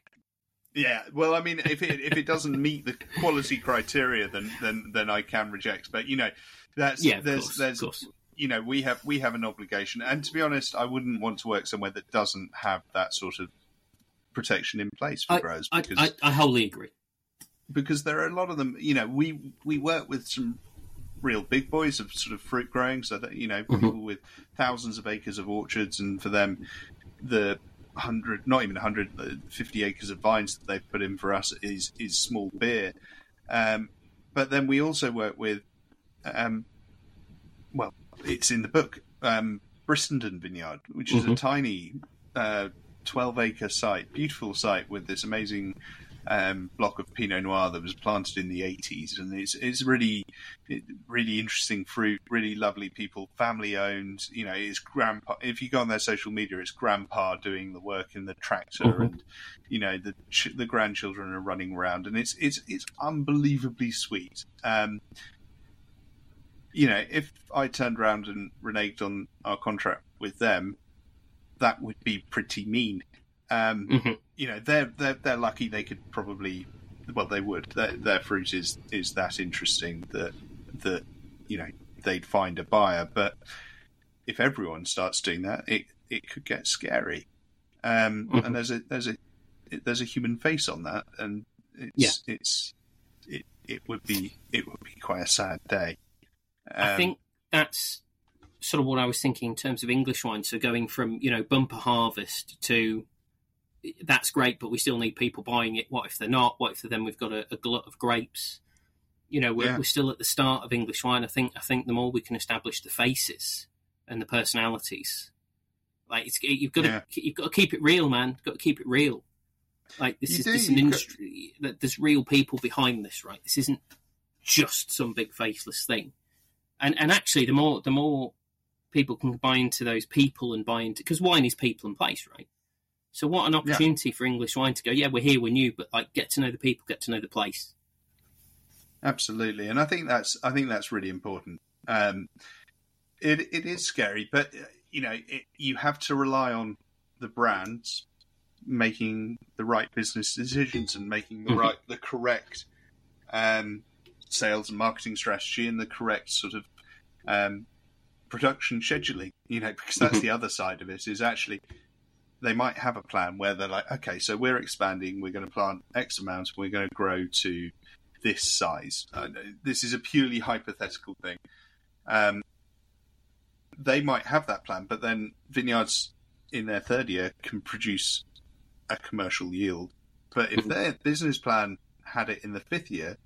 yeah, well, I mean, if it if it doesn't meet the quality criteria, then then then I can reject. But you know, that's Yeah, there's course, there's of course. You know we have we have an obligation, and to be honest, I wouldn't want to work somewhere that doesn't have that sort of protection in place for I, growers I, because I, I wholly agree. because there are a lot of them. You know, we we work with some real big boys of sort of fruit growing, so that you know Mhm. people with thousands of acres of orchards, and for them, the hundred, not even hundred, the fifty acres of vines that they've put in for us is is small beer. Um, but then we also work with, um, well, it's in the book, um, Brissenden Vineyard, which is a Mhm. tiny, uh, twelve acre site, beautiful site with this amazing um, block of Pinot Noir that was planted in the 80s, and it's it's really it, really interesting fruit, really lovely people, family owned. You know, it's grandpa. If you go on their social media, it's grandpa doing the work in the tractor, Mhm. and you know the ch- the grandchildren are running around, and it's it's it's unbelievably sweet. Um, you know, if I turned around and reneged on our contract with them, that would be pretty mean. Um, Mhm. You know, they're they're they're lucky they could probably, well, they would. Their, their fruit is is that interesting that that you know they'd find a buyer. But if everyone starts doing that, it it could get scary. Um, Mhm. And there's a there's a there's a human face on that, and it's it's it it would be it would be quite a sad day. I Um, think that's sort of what I was thinking in terms of English wine. So going from you know bumper harvest to that's great, but we still need people buying it. What if they're not? What if then we've got a, a glut of grapes? You know, we're, Yeah. we're still at the start of English wine. I think I think the more we can establish the faces and the personalities, like it's you've got Yeah. to you've got to keep it real, man. You've got to keep it real. Like this You is do, this is an you've got- industry that there's real people behind this, right? This isn't just some big faceless thing. And and actually, the more the more people can buy into those people and buy into because wine is people and place, right? So what an opportunity for English wine to go, yeah, we're here, we're new, but like get to know the people, get to know the place. Absolutely, and I think that's I think that's really important. Um, it it is scary, but uh, you know it, you have to rely on the brands making the right business decisions and making the Mhm. right the correct um, sales and marketing strategy and the correct sort of um, production scheduling. You know, because that's Mhm. the other side of it is actually they might have a plan where they're like, okay, so we're expanding, we're going to plant X amount, we're going to grow to this size. Uh, this is a purely hypothetical thing. Um, they might have that plan, but then vineyards in their third year can produce a commercial yield. But if Mhm. their business plan had it in the fifth year,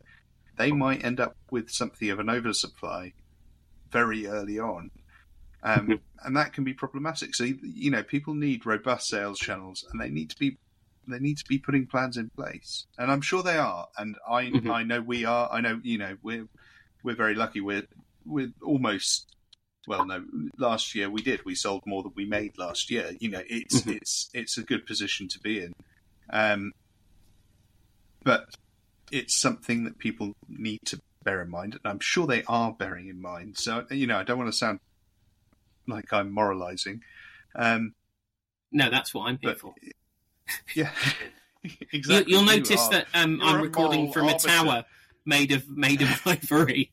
they might end up with something of an oversupply very early on. Um, Mhm. and that can be problematic. So you know, people need robust sales channels, and they need to be they need to be putting plans in place. And I'm sure they are. And I Mhm. I know we are. I know you know we're we're very lucky. We're we're almost well no last year we did we sold more than we made last year. You know it's Mhm. it's it's a good position to be in. Um, but it's something that people need to bear in mind, and I'm sure they are bearing in mind. So you know, I don't want to sound like I'm moralising. Um, No, that's what I'm here but for. yeah, You, exactly. you'll You notice are- that um, I'm recording from a tower made of made of ivory.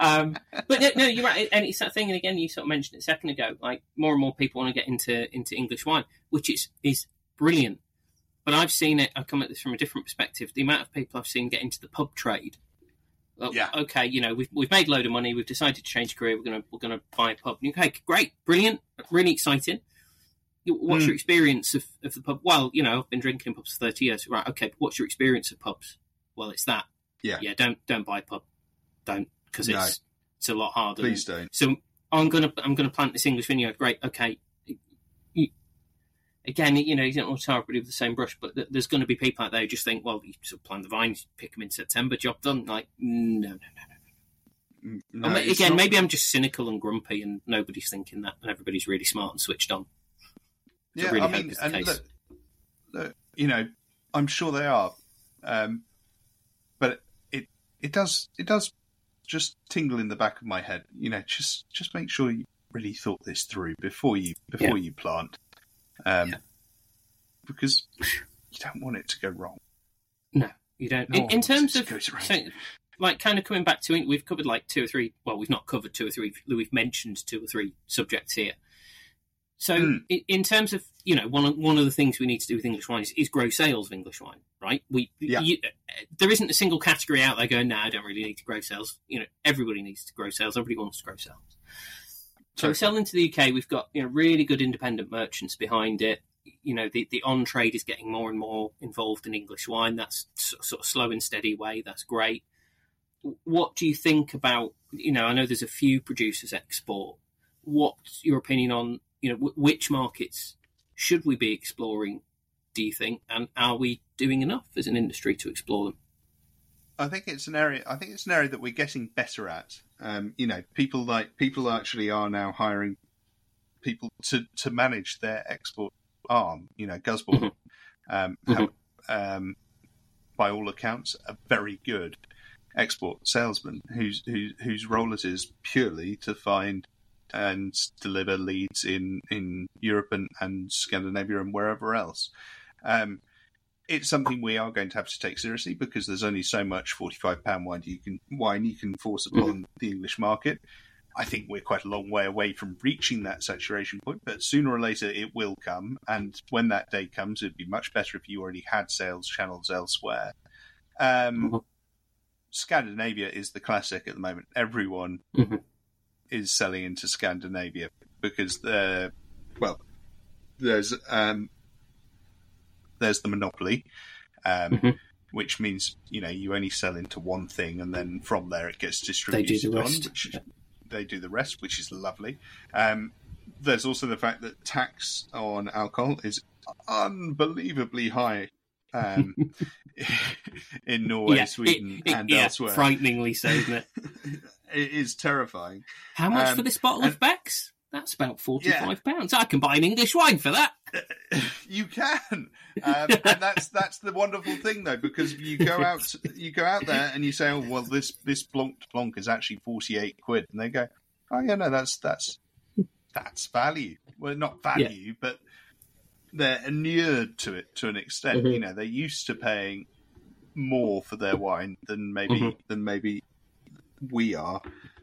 Um, but no, no, you're right, and it's that thing. And again, you sort of mentioned it a second ago. Like more and more people want to get into into English wine, which is is brilliant. But I've seen it. I come at this from a different perspective. The amount of people I've seen get into the pub trade. Well, Yeah. Okay, you know we've we've made a load of money. We've decided to change career. We're gonna we're gonna buy a pub. Okay, great, brilliant, really exciting. What's Hmm. your experience of, of the pub? Well, you know, I've been drinking in pubs for thirty years. Right, okay. But what's your experience of pubs? Well, it's that. Yeah. Yeah. Don't don't buy a pub. Don't because No. it's it's a lot harder. Please don't. So I'm gonna I'm gonna plant this English vineyard. Great. Okay. Again, you know, you don't want to tar everybody with the same brush, but th- there's going to be people out there who just think, well, you sort of plant the vines, pick them in September, job done. Like, no, no, no. no. No, ma- again, not- maybe I'm just cynical and grumpy, and nobody's thinking that, and everybody's really smart and switched on. I Yeah, really I mean, and look, look, you know, I'm sure they are, um, but it it does it does just tingle in the back of my head. You know, just just make sure you really thought this through before you before you plant, um, Yeah. because you don't want it to go wrong. No, you don't. No in, in terms of to go to rain. so, like, kind of coming back to it, we've covered like two or three. Well, we've not covered two or three. We've mentioned two or three subjects here. So, Mm. i in terms of you know, one of, one of the things we need to do with English wine is, is grow sales of English wine, right? We Yeah. you, there isn't a single category out there going, "No, I don't really need to grow sales." You know, everybody needs to grow sales. Everybody wants to grow sales. So, selling to the UK, we've got you know really good independent merchants behind it. You know, the the on trade is getting more and more involved in English wine. That's sort of slow and steady way. That's great. What do you think about? You know, I know there's a few producers export. What's your opinion on you know w- which markets should we be exploring? Do you think, and are we doing enough as an industry to explore them? I think it's an area. I think it's an area that we're getting better at. Um, you know, people like people actually are now hiring people to to manage their export arm. You know, Gusbourne, um, have, um, by all accounts, a very good export salesman whose whose whose role it is purely to find and deliver leads in in Europe and, and Scandinavia and wherever else. Um, it's something we are going to have to take seriously because there's only so much forty-five pound wine you can wine you can force upon the English market. I think we're quite a long way away from reaching that saturation point, but sooner or later it will come. And when that day comes, it'd be much better if you already had sales channels elsewhere. Um, Mhm. Scandinavia is the classic at the moment. Everyone Mhm. is selling into Scandinavia because they're well. There's um, there's the monopoly, um, Mhm. which means you know you only sell into one thing, and then from there it gets They distributed do the on. rest. Which they do the rest, which is lovely. Um, there's also the fact that tax on alcohol is unbelievably high um, in Norway, Yeah, Sweden, it- it- and yeah, elsewhere. frighteningly so, isn't it? it is terrifying. How much Um, for this bottle and- of Beck's? That's about forty-five pounds. I can buy an English wine for that. you can, um, and that's that's the wonderful thing though, because you go out, you go out there and you say, "Oh, well, this this Blanc Blanc is actually forty eight quid," and they go, "Oh yeah, no, that's that's that's value. Well, not value, but they're inured to it to an extent. Mhm. You know, they're used to paying more for their wine than maybe Mhm. than maybe we are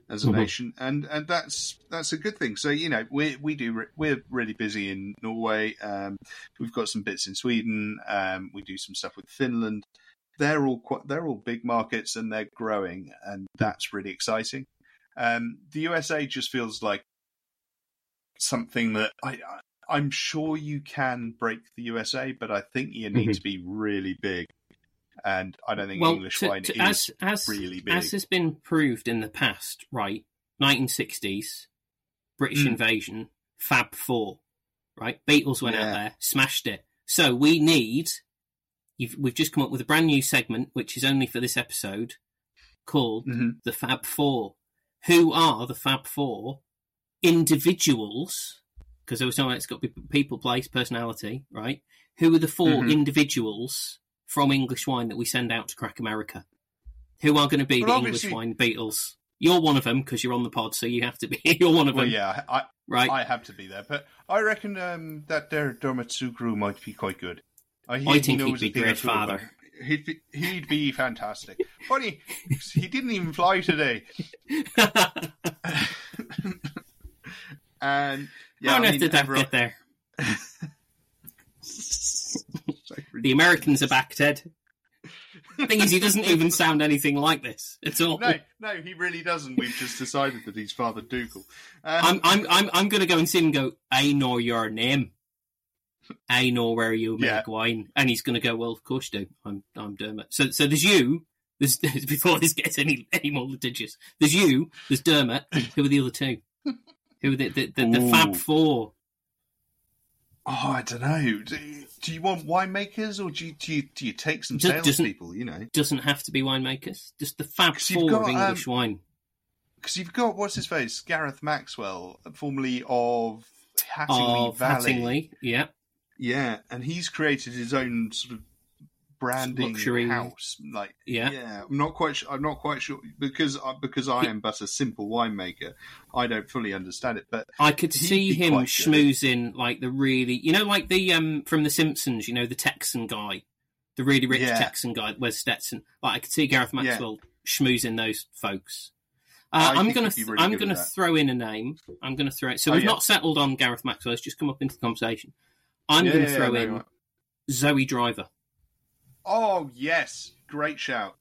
as a Mhm. nation, and and that's that's a good thing. So you know, we we do re- we're really busy in Norway. Um, we've got some bits in Sweden. Um, we do some stuff with Finland. They're all quite, they're all big markets and they're growing, and that's really exciting. Um, the USA just feels like something that I. I I'm sure you can break the USA, but I think you need Mhm. to be really big, and I don't think well, English to- wine to- is as as really big. as has been proved in the past, right? 1960s, British Mm. invasion, Fab Four, right? Beatles went out there, smashed it. So we need. You've, we've just come up with a brand new segment, which is only for this episode, called Mhm. the Fab Four. Who are the Fab Four individuals? Because there was no, it's got to be people, place, personality, right? Who are the 4 Mhm. individuals from English wine that we send out to crack America? Who are going to be Well, the obviously- English wine Beatles? You're one of them because you're on the pod, so you have to be. You're one of Well, them, yeah, I, right? I have to be there, but I reckon um, that there Dermot Sugrue might be quite good. I, hear I think he'd be a great father. He'd be, he'd be fantastic. Funny, he didn't even fly today, and yeah, How on I earth mean, did that everyone- get there? The Americans are back, Ted. thing is, he doesn't even sound anything like this at all. No, no, he really doesn't. We've just decided that he's Father Dougal. Um, I'm I'm I'm I'm gonna go and see him and go, I know your name. I know where you make Yeah. wine. And he's gonna go, Well, of course you do. I'm I'm Dermot. So so there's you, there's, there's before this gets any any more litigious. There's you, there's Dermot. Who are the other two? Who are the the, the, the Fab Four? Oh, I don't know. Do, do you want winemakers or do you, do you, do you take some salespeople? You know, Doesn't have to be winemakers. Just the Fab Four got, of English um, wine. because you've got what's his face, Gareth Maxwell, formerly of Hattingley Of Valley. Hattingley, yeah. Yeah, and he's created his own sort of branding Luxury- house. Like, Yeah. yeah. I'm not quite. Su- I'm not quite sure because I, because I am but a simple winemaker. I don't fully understand it, but I could see him quite good. schmoozing like the really, you know, like the um from The Simpsons, you know, the Texan guy, the really rich Yeah. Texan guy wears Stetson. Like I could see Gareth Yeah. Maxwell schmoozing those folks. Uh, I'm gonna really I'm gonna throw in a name. I'm gonna throw it. So Oh, we've yeah. not settled on Gareth Maxwell. It's just come up into the conversation. I'm Yeah, gonna yeah, throw in. Zoe Driver. Oh yes, great shout.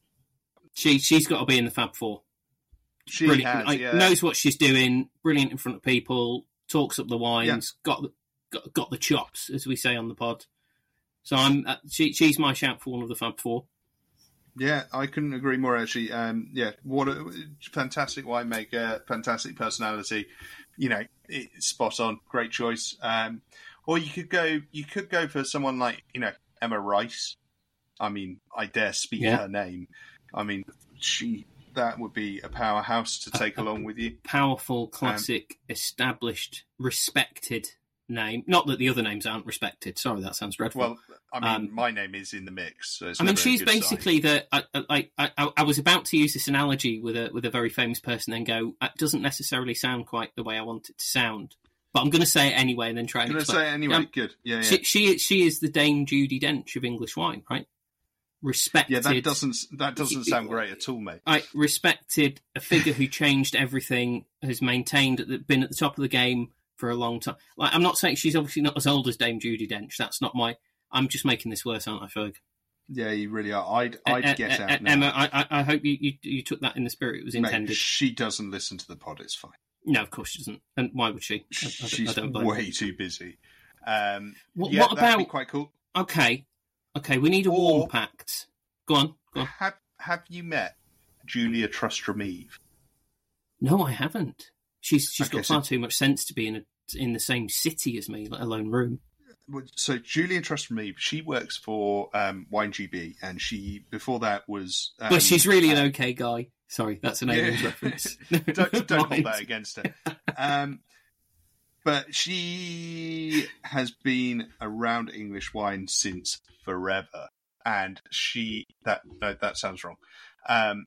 She she's got to be in the Fab Four. She brilliant. has, yeah. knows what she's doing. Brilliant in front of people. Talks up the wines. Got the got, got the chops, as we say on the pod. So I'm uh, she, she's my shout for one of the Fab Four. Yeah, I couldn't agree more. Actually, um, yeah, what a fantastic winemaker, fantastic personality. You know, it, spot on, great choice. Um, or you could go, you could go for someone like you know Emma Rice. I mean, I dare speak Yeah. her name. I mean, she that would be a powerhouse to take along with you. Powerful, classic, established, respected name. Not that the other names aren't respected. Sorry, that sounds dreadful. Well, I mean, Um, my name is in the mix. So it's I mean, she's good sign. basically the. I, I- like I, I, I was about to use this analogy with a with a very famous person, and go, it doesn't necessarily sound quite the way I want it to sound, but I'm going to say it anyway, and then try I'm and going to say it anyway. Um, good. Yeah, yeah. She, she she is the Dame Judi Dench of English wine, right? Respected. yeah, that doesn't that doesn't sound great at all, mate. I respected a figure who changed everything, has maintained, at the- been at the top of the game for a long time. Like, I'm not saying she's obviously not as old as Dame Judi Dench. That's not my. I'm just making this worse, aren't I, Ferg? Yeah, you really are. I'd I'd Uh, get uh, out uh, now. Emma, I, I- hope you, you you took that in the spirit it was Mate, intended. she doesn't listen to the pod. It's fine. no, of course she doesn't. And why would she? I- She's I don't blame her. way too busy. Um, What, yeah, what about? quite cool? Okay, okay, we need a warm pact. Go on, go on. Have Have you met Julia Trustram Eve? No, I haven't. She's she's Okay, got so- far too much sense to be in a in the same city as me, let alone room. So Julia Trustram Eve, she works for um, WineGB, and she before that was. Um, but she's really an okay guy. Sorry, that's an aliens Yeah. reference. don't, don't hold that against her. Um, but she has been around English wine since forever, and she that no, that sounds wrong. Um,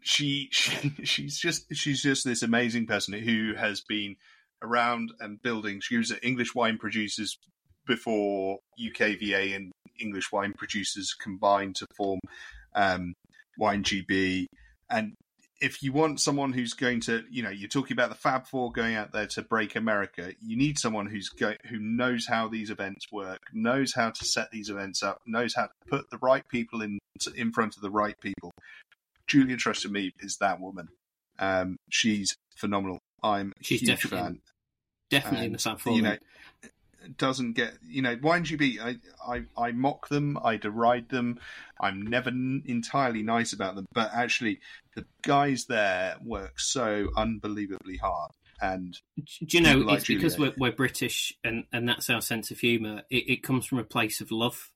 she, she she's just she's just this amazing person who has been around and building. She was at English wine producers before UKVA and English wine producers combined to form um, Wine GB. And if you want someone who's going to, you know, you're talking about the Fab Four going out there to break America, you need someone who's go- who knows how these events work, knows how to set these events up, knows how to put the right people in in front of the right people. Julia Trustram Eve is that woman. Um, she's phenomenal. I'm a She's huge definitely- fan. Definitely in the And, South Four. you know, doesn't get you know why WineGB. I, I I mock them, I deride them. I'm never n- entirely nice about them, but actually, the guys there work so unbelievably hard. And Do you know, like it's because we're, we're British and, and that's our sense of humour. It, it comes from a place of love,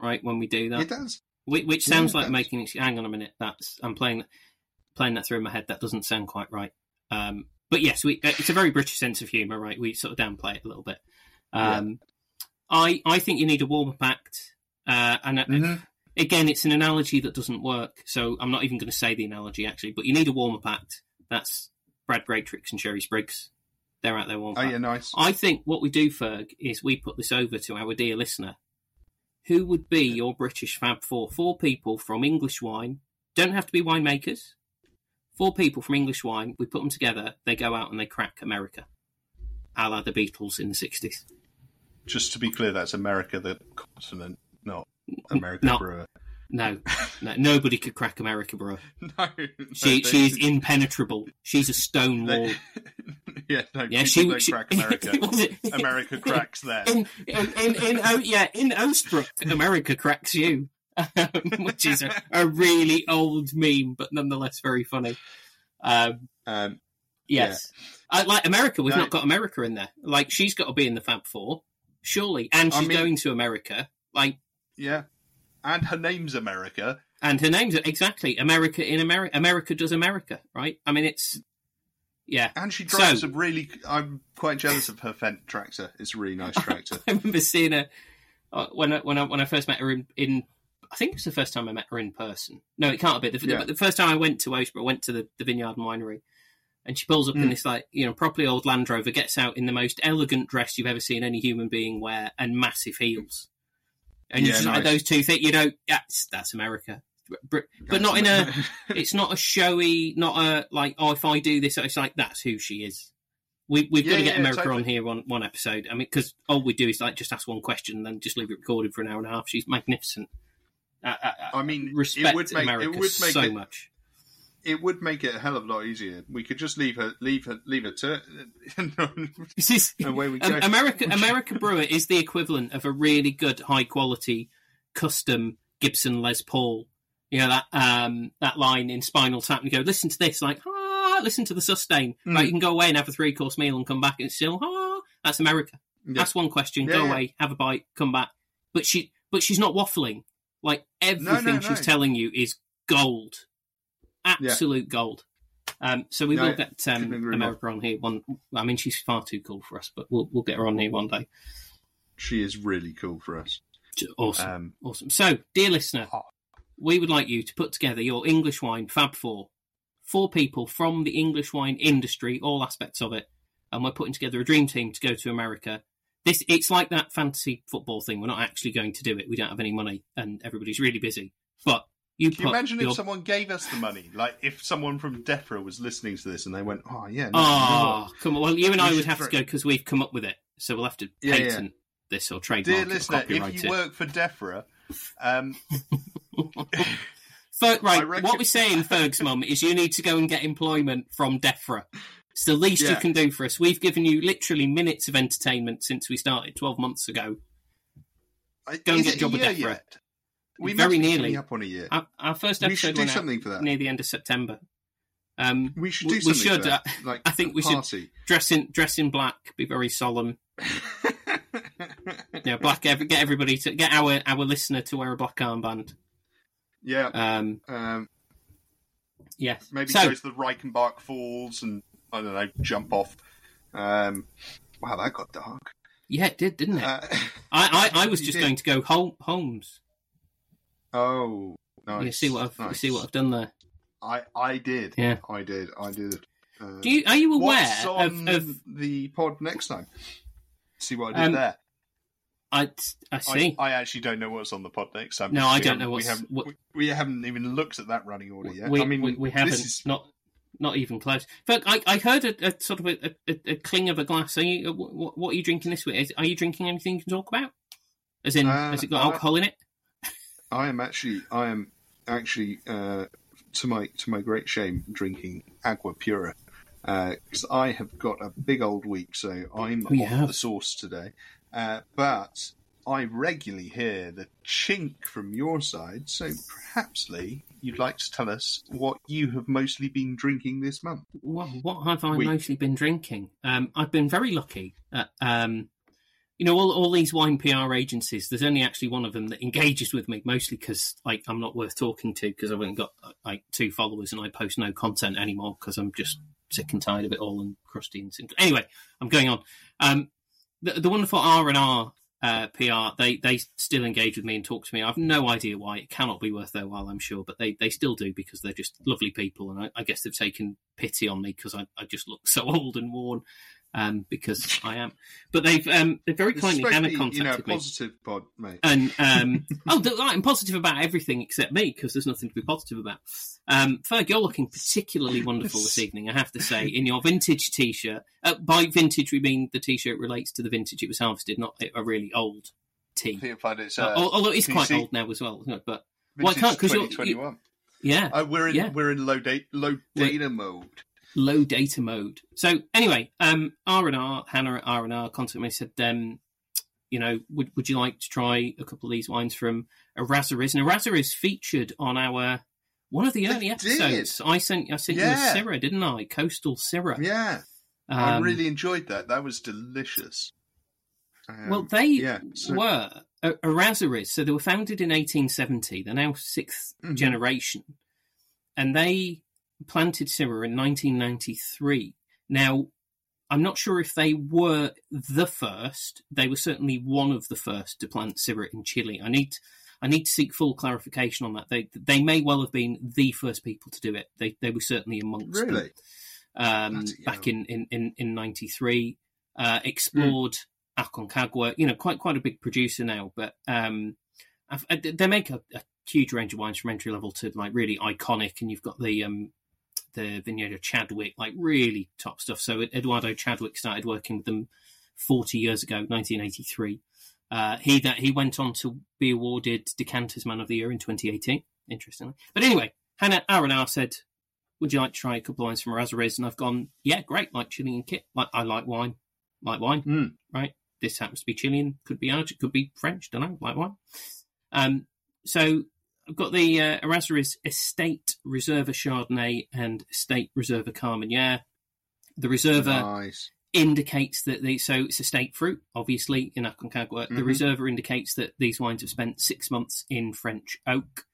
right? When we do that, it does. which, which sounds it like does. making. it- Hang on a minute, that's I'm playing playing that through in my head. That doesn't sound quite right. Um, but yes, we, it's a very British sense of humour, right? We sort of downplay it a little bit. Um, I I think you need a warmer pact, uh, and Mhm. again, it's an analogy that doesn't work. So I'm not even going to say the analogy actually, but you need a warmer pact. That's Brad Greatrix and Cherie Spriggs. They're out there warm Oh yeah, nice. I think what we do, Ferg, is we put this over to our dear listener. Who would be your British Fab Four? Four people from English wine. Don't have to be winemakers. Four people from English wine. We put them together. They go out and they crack America, a la the Beatles in the 60s. Just to be clear, that's America, the continent, not America No. Brewer. No, no nobody could crack America, bro. No, She, no, she's impenetrable. She's a stone wall. yeah, no, Yeah, she, don't she crack America. America cracks them. in in in, in oh, yeah in Oastbrook, America cracks you, um, which is a, a really old meme, but nonetheless very funny. Um, Um, yes, I, like America, we've No. not got America in there. Like she's got to be in the Fab Four, surely, and I she's mean- going to America. Like, yeah, and her name's America. and her name's exactly America in America. America does America, right? I mean, it's yeah. And she drives So- a really. I'm quite jealous of her Fendt tractor. It's a really nice tractor. I remember seeing her uh, when I, when I when I first met her in, in I think it was the first time I met her in person. No, it can't have been. The, Yeah. the, the first time I went to Oastbrook, I went to the, the Vineyard and Winery, and she pulls up in Mm. this like you know properly old Land Rover, gets out in the most elegant dress you've ever seen any human being wear, and massive heels. And you Yeah, like nice. those two things, you know, that's that's America. But not in a. It's not a showy, not a like. Oh, if I do this, it's like that's who she is. We, we've got to get yeah, America totally. on here on one episode. I mean, because all we do is like just ask one question and then just leave it recorded for an hour and a half. She's magnificent. I, I, I mean, respect it would make America it would make so it, much. It would make it a hell of a lot easier. We could just leave her, leave her, leave her to. This is Away we go. America. America Brewer is the equivalent of a really good, high quality, custom Gibson Les Paul. You know that um, that line in Spinal Tap. And you go, listen to this, like ah, listen to the sustain. Mm. Like you can go away and have a three course meal and come back and still ah. That's America. Yeah. Ask one question, Yeah, go yeah. away, have a bite, come back. But she, but she's not waffling. Like everything no. she's telling you is gold, absolute gold. Um, so we No, will get um, America on here. One, I mean, she's far too cool for us, but we'll we'll get her on here one day. She is really cool for us. Awesome, Um, awesome. So, dear listener, Oh. we would like you to put together your English wine Fab Four, four people from the English wine industry, all aspects of it, and we're putting together a dream team to go to America. This it's like that fantasy football thing. We're not actually going to do it. We don't have any money, and everybody's really busy. But you can you imagine your if someone gave us the money? Like if someone from DEFRA was listening to this and they went, "Oh yeah, no, Oh, come on. Well, you and I would have to go because we've come up with it. So we'll have to Yeah, yeah. patent this or trademark dear it listener, copyright if you it. work for DEFRA, um, Fer- right, reckon- what we're saying, Ferg's mum, is you need to go and get employment from DEFRA. It's the least you can do for us. We've given you literally minutes of entertainment since we started 12 months ago. Go and is get a job with year DEFRA. yet? We Very nearly. up on a year. Our, our first we episode should do something for that. near the end of September. Um, We should do we something. should, for that. uh, like I think a we should- dress in dress in black, be very solemn. Yeah, black. Get everybody to get our our listener to wear a black armband. yeah. Um, Um, yes. maybe so go to the Reichenbach Falls and I don't know, jump off. Um, wow, that got dark. yeah, it did, didn't it? Uh, I, I, I was just did. going to go home, Holmes. Oh, nice. You see what I've nice. see what I've done there. I I did. Yeah. I did. I did. Uh, Do you are you aware what's of, of the pod next time? See what I did Um, there. I I see. I, I actually don't know what's on the pod next time. No, I don't know we haven't, what- we, we haven't even looked at that running order yet. we, I mean, we, we haven't This is, not not even close. But I, I heard a, a sort of a, a, a cling of a glass. Are you what, what are you drinking this week? Is, are you drinking anything you can talk about? As in, Uh, has it got I- alcohol in it? I am actually. I am actually. Uh, to my to my great shame, drinking agua pura because I have got a big old week, so I'm you off have? the sauce today. Uh, but I regularly hear the chink from your side, so perhaps Lee, you'd like to tell us what you have mostly been drinking this month. Well, what have I We- mostly been drinking? Um, I've been very lucky. At, um, you know, all, all these wine PR agencies. There's only actually one of them that engages with me, mostly because like I'm not worth talking to because I've only got like two followers and I post no content anymore because I'm just sick and tired of it all and crusty and sin- anyway. I'm going on. Um, the, the wonderful R and R uh, PR, they they still engage with me and talk to me. I've no idea why. It cannot be worth their while, I'm sure, but they, they still do because they're just lovely people, and I, I guess they've taken pity on me because I, I just look so old and worn. Um, because I am, but they've um, they very kindly Hannah be, you know, a contacted me, positive pod, mate. and um, oh, I'm positive about everything except me because there's nothing to be positive about. Um, Ferg, you're looking particularly wonderful this evening, I have to say, in your vintage T-shirt. Uh, by vintage, we mean the T-shirt relates to the vintage it was harvested, not a really old I T. think I find it's Uh, uh, although it's quite old now as well, isn't it? But Well, I vintage can't, 'cause you're- you, yeah, uh, we're in Yeah. we're in low date low data mode. Low data mode. So anyway, um, R and R, Hannah at R and R contacted me said, um, you know, would would you like to try a couple of these wines from Errazuriz? And Errazuriz featured on our one of the early did. episodes. I sent I sent Yeah. you a Syrah, didn't I? Coastal Syrah. Yeah, I Um, really enjoyed that. That was delicious. Um, Well, they yeah, so- were Errazuriz. So they were founded in 1870. They're now 6th Mhm. generation, and they planted Syrah in 1993. Now, I'm not sure if they were the first. They were certainly one of the first to plant Syrah in Chile. I need I need to seek full clarification on that. They they may well have been the first people to do it. They they were certainly amongst them really. um, back in in in, in '93. Uh, explored Aconcagua, you know, quite quite a big producer now. But um, I've- uh, they make a, a huge range of wines from entry level to like really iconic, and you've got the um, the vineyard of Chadwick, like really top stuff. So Eduardo Chadwick started working with them 40 years ago, 1983. Uh, he that he went on to be awarded Decanter's Man of the Year in 2018. Interestingly, but anyway, Hannah Aronow said, "Would you like to try a couple of wines from Errazuriz?" And I've gone, "Yeah, great. Like Chilean kit. Like I like wine. Like wine. Mm. Right. This happens to be Chilean. Could be Argent. Could be French. Don't know. Like wine. Um. So I've got the uh, Errazuriz Estate Reserva Chardonnay and Estate Reserva Carmenere. The Reserva Nice. indicates that the so it's estate fruit, obviously in Aconcagua. The Mhm. Reserva indicates that these wines have spent six months in French oak.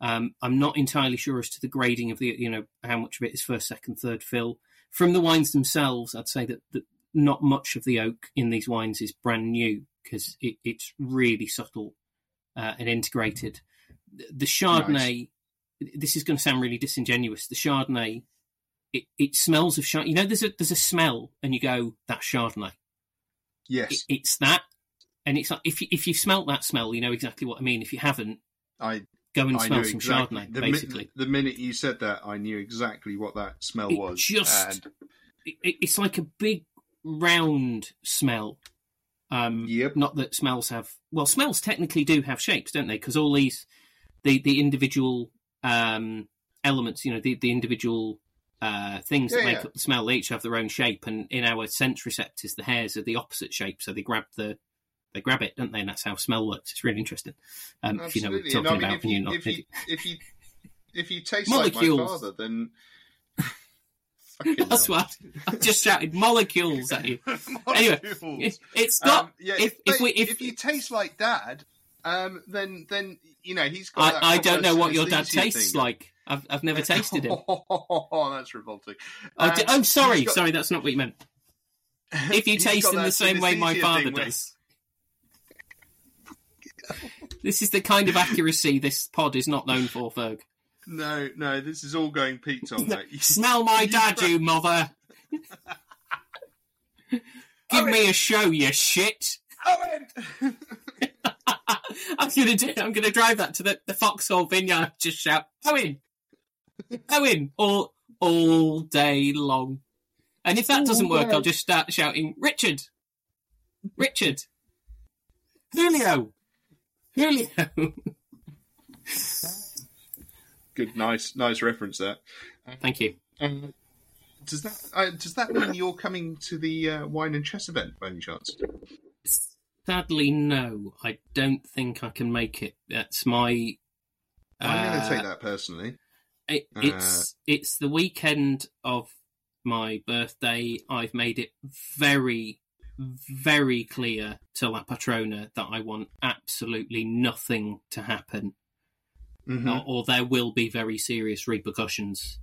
Um, I'm not entirely sure as to the grading of the you know how much of it is first, second, third fill. From the wines themselves, I'd say that, that not much of the oak in these wines is brand new because it, it's really subtle uh, and integrated. The- The Chardonnay, this is going to sound really disingenuous. The Chardonnay, it, it smells of Chardonnay. You know, there's a there's a smell, and you go, "That's Chardonnay." Yes, It, it's that, and it's like if you, if you've smelt that smell, you know exactly what I mean. If you haven't, I go and I smell some exactly. Chardonnay. the mi- basically, the minute you said that, I knew exactly what that smell It was. just- and it- it's like a big round smell. Um, Yep. Not that smells have well, smells technically do have shapes, don't they? Because all these the the individual um, elements, you know, the the individual uh, things that make yeah. up the smell, they each have their own shape. And in our sense receptors, the hairs are the opposite shape, so they grab the they grab it, don't they? And that's how smell works. It's really interesting. Um, if you know what And talking I mean, about, if you're you, not. if you if you if you taste like my father, then That's hell. what I just shouted molecules at you. Anyway, Molecules. It, it's not. Um, yeah, if- if, if we- if- if you taste like dad, um, then then you know he's got. I, I don't know what your dad tastes thing. like. I've I've never tasted him. Oh, that's revolting. Oh, Um, d- oh, sorry, got- sorry, that's not what you meant. If you taste in the same way my father does. This is the kind of accuracy this pod is not known for, Ferg. No, no, this is all going Pete on, mate. You- Smell my dad, you mother! Give me a show, you shit! Owen! I'm gonna do. I'm gonna drive that to the, the Foxhole Vineyard. Just shout, Owen, Owen, all all day long. And if that All doesn't work, day. I'll just start shouting, Richard, Richard, Julio, Julio. Good, nice, nice reference there. Thank you. Um, does that uh, does that mean you're coming to the uh, wine and chess event by any chance? Sadly, no. I don't think I can make it. That's my. I'm going uh, to take that personally. It, it's it's the weekend of my birthday. I've made it very, very clear to La Patrona that I want absolutely nothing to happen, Mhm. or, or there will be very serious repercussions.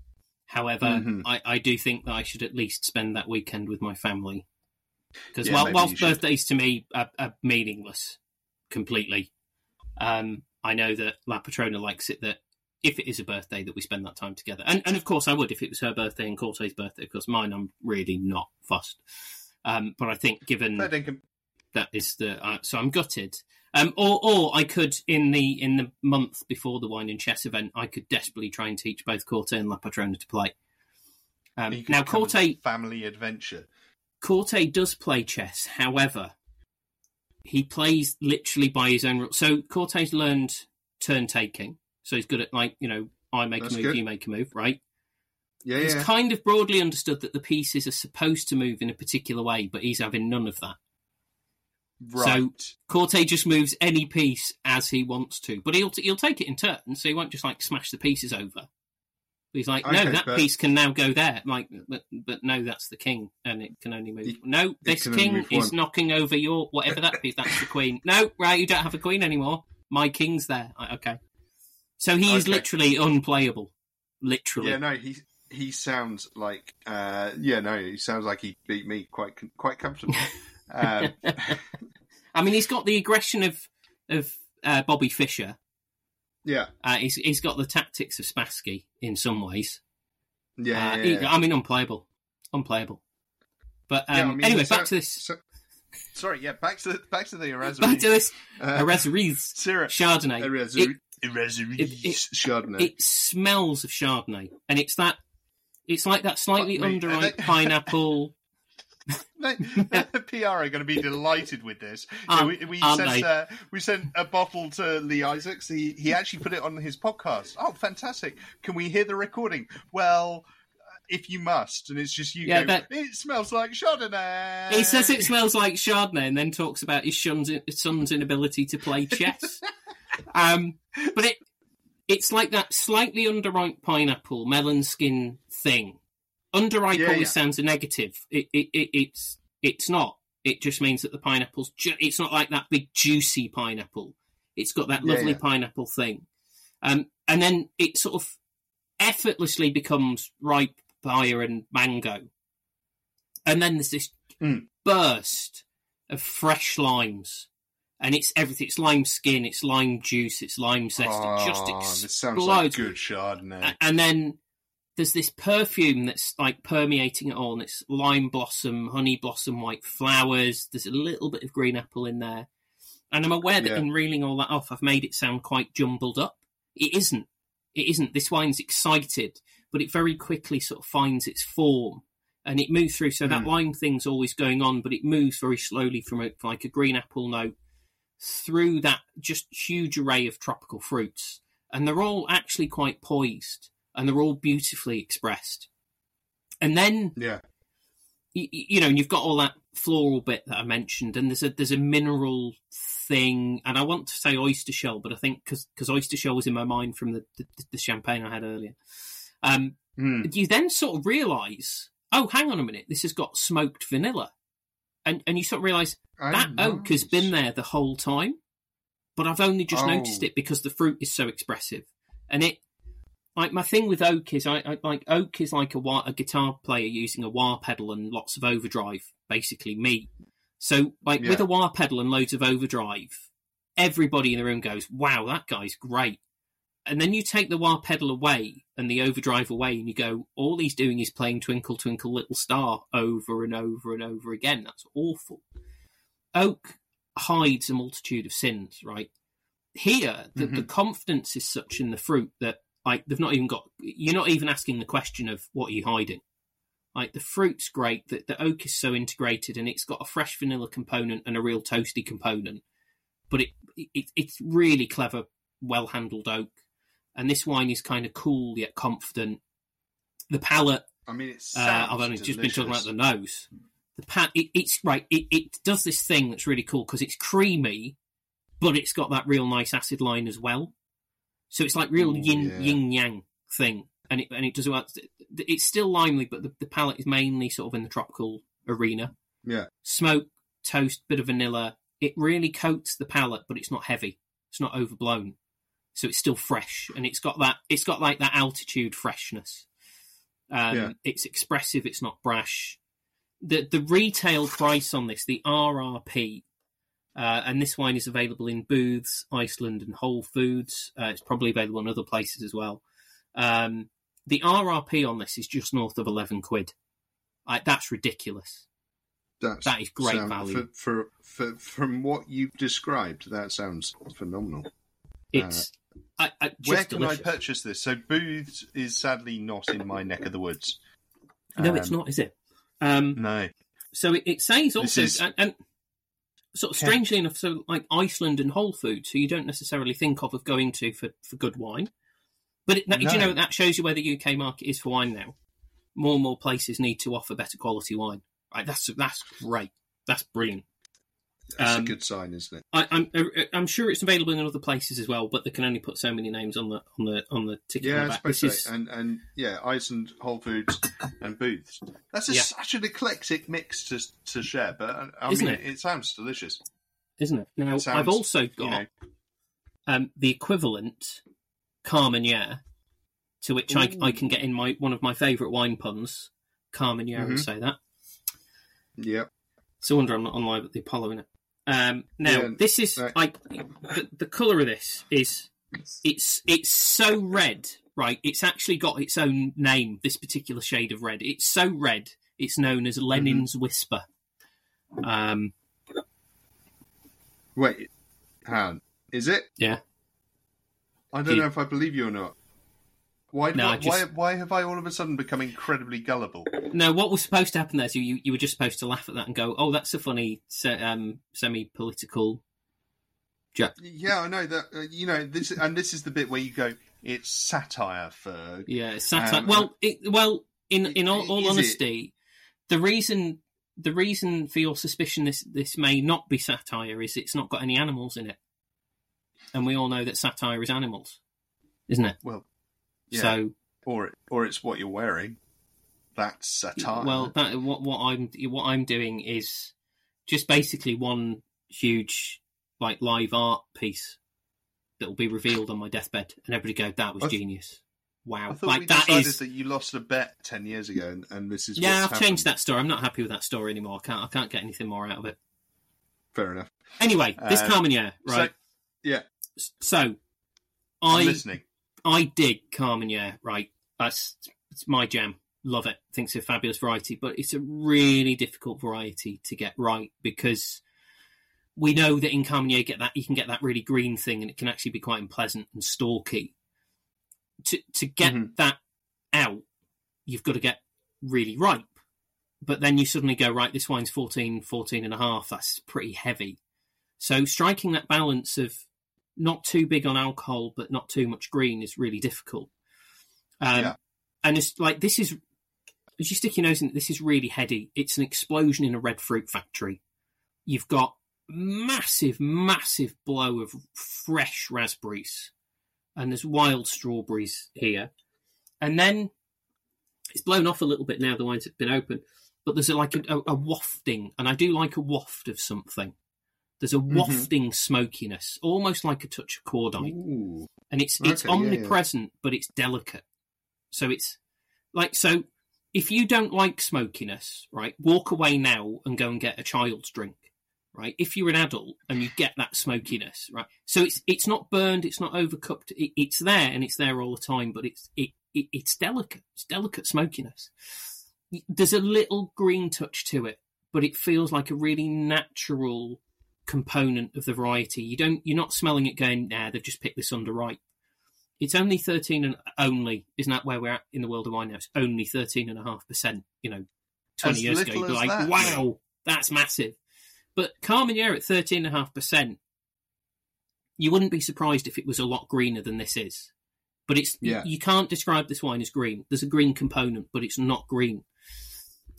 However, Mhm. I, I do think that I should at least spend that weekend with my family. Because Yeah, while, whilst birthdays to me are, are meaningless completely, um, I know that La Patrona likes it that if it is a birthday that we spend that time together. And and of course I would if it was her birthday and Corte's birthday, because mine I'm really not fussed. Um, but I think given that is the uh, so I'm gutted. Um, or or I could in the in the month before the wine and chess event, I could desperately try and teach both Corte and La Patrona to play. Um, now Corte family adventure. Corte does play chess. However, he plays literally by his own rules. So Corte's learned turn taking. So he's good at like you know I make That's a move, good. you make a move, right? Yeah, He's yeah. kind of broadly understood that the pieces are supposed to move in a particular way, but he's having none of that. right. So Corte just moves any piece as he wants to, but he'll he'll take it in turn, so he won't just like smash the pieces over. He's like, no, that but- piece can now go there. Like, but, but no, that's the king, and it can only move. It- no, this king is one. knocking over your whatever that piece. That's the queen. No, right, you don't have a queen anymore. My king's there. Okay, so he is Okay. literally unplayable. Literally, Yeah, no, he he sounds like uh, yeah, no, he sounds like he beat me quite quite comfortably. um, I mean, he's got the aggression of of uh, Bobby Fischer. Yeah, Uh, he's he's got the tactics of Spassky in some ways. yeah, Uh, yeah, he- yeah. I mean, unplayable, unplayable. But um, Yeah, I mean, anyway, it back to this. so- sorry, yeah, back to back to the Errazuriz. Back to this uh, Errazuriz Chardonnay. Errazuriz. It, It- it- Chardonnay. It smells of Chardonnay, and it's that. It's like that slightly underripe pineapple. PR are going to be delighted with this. Aren't- we, we sent uh, we sent a bottle to Lee Isaacs. He he actually put it on his podcast. Oh, fantastic! Can we hear the recording? Well, uh, if you must, and it's just you. Yeah, go, that- it smells like Chardonnay. He says it smells like Chardonnay, and then talks about his son's, son's inability to play chess. um, but it it's like that slightly underripe pineapple melon skin thing. Underripe Yeah, always yeah. sounds a negative. It, it, it it's it's not. It just means that the pineapple's. Ju- it's not like that big juicy pineapple. It's got that lovely yeah. pineapple thing, um, and then it sort of effortlessly becomes ripe papaya and mango, and then there's this Mm. burst of fresh limes, and it's everything. It's lime skin, it's lime juice, it's lime zest. it just Oh, explodes. this sounds like good Chardonnay. And then there's this perfume that's like permeating it all, and it's lime blossom, honey blossom, white flowers. There's a little bit of green apple in there, and I'm aware that Yeah. in reeling all that off, I've made it sound quite jumbled up. It isn't. It isn't. This wine's excited, but it very quickly sort of finds its form. And it moves through, so that Mm. lime thing's always going on, but it moves very slowly from a, like a green apple note through that just huge array of tropical fruits. And they're all actually quite poised and they're all beautifully expressed. And then, yeah, you, you know, and you've got all that floral bit that I mentioned, and there's a there's a mineral thing, and I want to say oyster shell, but I think because oyster shell was in my mind from the, the the champagne I had earlier. Um, Mm. you then sort of realise, oh, hang on a minute, this has got smoked vanilla, and and you sort of realise Oh, that oak has been there the whole time, but I've only just Oh. noticed it because the fruit is so expressive. And it, like my thing with oak is, I, I like oak is like a wah, a guitar player using a wah pedal and lots of overdrive, basically me. So like with a wah pedal and loads of overdrive, everybody in the room goes, "Wow, that guy's great." And then you take the wah pedal away and the overdrive away, and you go, all he's doing is playing Twinkle Twinkle Little Star over and over and over again. That's awful. Oak hides a multitude of sins, right? Here, the, the mm-hmm. confidence is such in the fruit that like they've not even got. You're not even asking the question of what are you hiding. Like the fruit's great. The, the oak is so integrated, and it's got a fresh vanilla component and a real toasty component. But it, it it's really clever, well handled oak. And this wine is kind of cool yet confident. The palate I mean, it's. uh, I've only just been talking about the nose. The pat, it, it's right. It, it does this thing that's really cool because it's creamy, but it's got that real nice acid line as well. So it's like real Ooh, yin yeah. yin yang thing, and it and it does well. It's still limely, but the, the palate is mainly sort of in the tropical arena. Yeah, Smoke, toast, bit of vanilla. It really coats the palate, but it's not heavy. It's not overblown, so it's still fresh, and it's got that. It's got like that altitude freshness. Um, Yeah. It's expressive. It's not brash. The the retail price on this, the RRP, uh, and this wine is available in Booths, Iceland, and Whole Foods. Uh, it's probably available in other places as well. Um, the RRP on this is just north of eleven quid. Like that's ridiculous. that's That is great sound- value. For, for, for from what you've described. That sounds phenomenal. It's I, I, just Where can delicious. I purchase this? So Booths is sadly not in my neck of the woods. No, it's Um, not, is it? Um, No. So it, it says also, is- and, and sort of strangely enough, so like Iceland and Whole Foods, who you don't necessarily think of of going to for, for good wine. But it, that, do you know that shows you where the UK market is for wine now? More and more places need to offer better quality wine. Right, that's that's great. That's brilliant. That's Um, a good sign, isn't it? I, I'm uh, I'm sure it's available in other places as well, but they can only put so many names on the on the on the ticket. Yeah, the I suppose is And and yeah, Iceland, Whole Foods, and Booths. That's a, Yeah. such an eclectic mix to to share, but uh, I Isn't mean, it? it? sounds delicious. isn't it? Now Sounds, I've also got You know, um, the equivalent Carmenere, to which I, I can get in my one of my favourite wine puns. Carmenere will Mhm. say that. yeah, It's a wonder I'm not on live at the Apollo in it. Um, now Yeah, this is right. like the, the colour of this is it's it's so red, right? It's actually got its own name. This particular shade of red. It's so red. It's known as Lenin's Whisper. Um, wait, hang on. Is it? yeah, I Do don't you- know if I believe you or not. Why, No, why, just- why, why have I all of a sudden become incredibly gullible? No, what was supposed to happen there is you, you were just supposed to laugh at that and go, "Oh, that's a funny se- um, semi-political." joke." Yeah, I know that. Uh, you know this, and this is the bit where you go, "It's satire, Ferg." Yeah, it's satire. Um, well, it, well, in in all, all Is it? honesty, the reason the reason for your suspicion this this may not be satire is it's not got any animals in it, and we all know that satire is animals, isn't it? Well, yeah. So, or or it's what you're wearing. That's satire. well, that, what what I'm what I'm doing is just basically one huge like live art piece that will be revealed on my deathbed, and everybody go, "That was I genius." Wow, I thought like we that decided is that you lost a bet ten years ago, and, and this is Yeah, I've changed that story. I'm not happy with that story anymore. I can't. I can't get anything more out of it. Fair enough. Anyway, this Um, Carmenere, so- right? yeah. So, I'm I listening. I dig Carmenere, right? That's it's my jam. Love it. Think it's a fabulous variety, but it's a really difficult variety to get right because we know that in Carmenere you get that you can get that really green thing, and it can actually be quite unpleasant and stalky. To to get Mhm. that out, you've got to get really ripe. But then you suddenly go, right, this wine's 14, 14 and a half. That's pretty heavy. So striking that balance of not too big on alcohol, but not too much green is really difficult. Um, Yeah. And it's like, this is, as you stick your nose in this is really heady. It's an explosion in a red fruit factory. You've got massive, massive blow of fresh raspberries, and there's wild strawberries here. And then it's blown off a little bit now the wine's been open, but there's a, like a, a, a wafting, and I do like a waft of something. There's a Mm-hmm. wafting smokiness, almost like a touch of cordite, Ooh. and it's it's Okay, yeah, yeah. omnipresent, but it's delicate. So it's like so. If you don't like smokiness, right, walk away now and go and get a child's drink, right? If you're an adult and you get that smokiness, right, so it's it's not burned, it's not overcooked, it, it's there and it's there all the time, but it's it, it it's delicate, it's delicate smokiness. There's a little green touch to it, but it feels like a really natural component of the variety. You don't you're not smelling it going, nah, they've just picked this under right. It's only thirteen and only, isn't that where we're at in the world of wine now? It's only thirteen and a half percent. You know, twenty As years ago, you'd be like, that, wow, that's massive. But Carmenere at thirteen and a half percent, you wouldn't be surprised if it was a lot greener than this is. But it's Yeah. you can't describe this wine as green. There's a green component, but it's not green.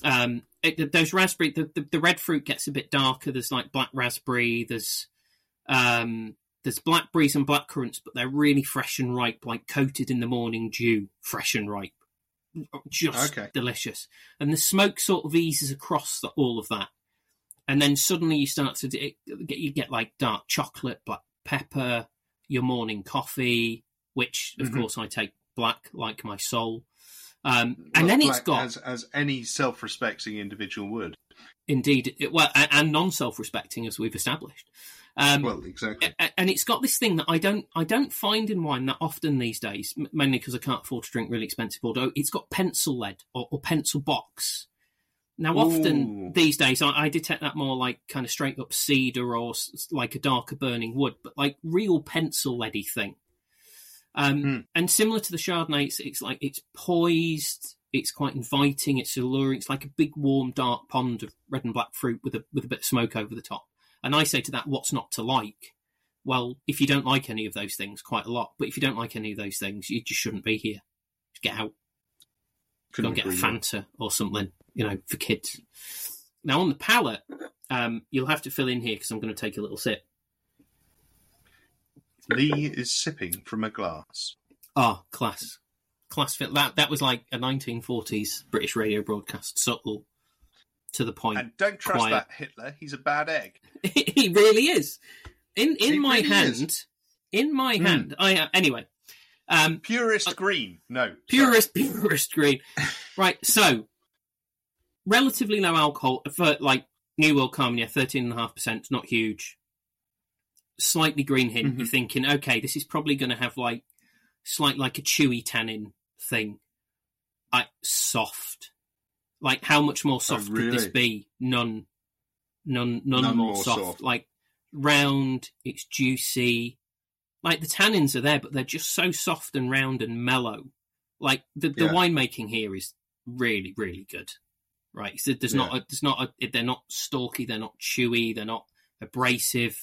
Um, it, those raspberry, the, the, the red fruit gets a bit darker. There's like black raspberry. There's um, there's blackberries and blackcurrants, but they're really fresh and ripe, like coated in the morning dew, fresh and ripe, just Okay. delicious. And the smoke sort of eases across the, all of that, and then suddenly you start to it, get you get like dark chocolate, black pepper, your morning coffee, which of Mhm. course I take black like my soul. Um, Well, and then it's black got as as any self-respecting individual would. indeed it, well, and non-self-respecting as we've established. Um, Well, exactly. and it's got this thing that I don't I don't find in wine that often these days, mainly because I can't afford to drink really expensive Bordeaux. It's got pencil lead or, or pencil box. Now, often Ooh. these days, I, I detect that more like kind of straight up cedar or like a darker burning wood, but like real pencil leady thing. Um, Hmm. And similar to the Chardonnay, it's, it's like it's poised, it's quite inviting, it's alluring. It's like a big, warm, dark pond of red and black fruit with a with a bit of smoke over the top. And I say to that, what's not to like? Well, if you don't like any of those things, quite a lot. But if you don't like any of those things, you just shouldn't be here. Just get out. Go Couldn't and get a. Fanta or something, you know, for kids. Now on the palate, um, you'll have to fill in here because I'm going to take a little sip. Lee is sipping from a glass. Ah, class, class fit. That that was like a 1940s British radio broadcast, subtle, to the point. And don't trust Quiet. that Hitler. He's a bad egg. he really is. In in He my really hand, is. in my Hmm. hand. I uh, anyway. Um, Purist Uh, green. No. purist, purist green. right. So, relatively low alcohol for like New World Carmenere, thirteen and a half percent. Not huge. Slightly green hint. Mhm. You're thinking, okay, this is probably going to have like slight like a chewy tannin thing. Like soft. Like how much more soft could this be? None. None. None, None more, more soft. soft. Like round. It's juicy. like the tannins are there, but they're just so soft and round and mellow. Like the the Yeah. winemaking here is really really good, right? So there's not a, there's not a, they're not stalky, they're not chewy, they're not abrasive.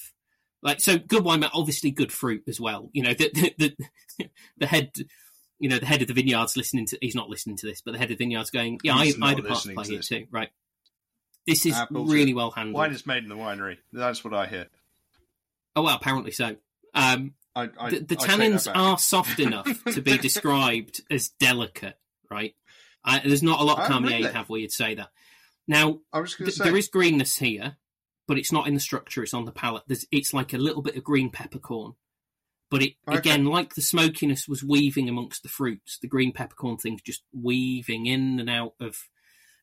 Like so, good wine, but obviously good fruit as well. You know the the the, the head. You know the head of the vineyard's listening to. He's not listening to this, but the head of the vineyard's going. Yeah, He's I, I not had a part to play to here this. too. Right. This is Ah, bullshit. really well handled. Wine is made in the winery. That's what I hear. Oh well, apparently so. Um, I, I, the, the I take that tannins are soft enough to be described as delicate, right? There's not a lot Oh, Carmener really? have where you'd say that. Now, th- say there is greenness here, but it's not in the structure; it's on the palate. There's, it's like a little bit of green peppercorn, but it Okay. again, like the smokiness was weaving amongst the fruits. The green peppercorn thing's just weaving in and out of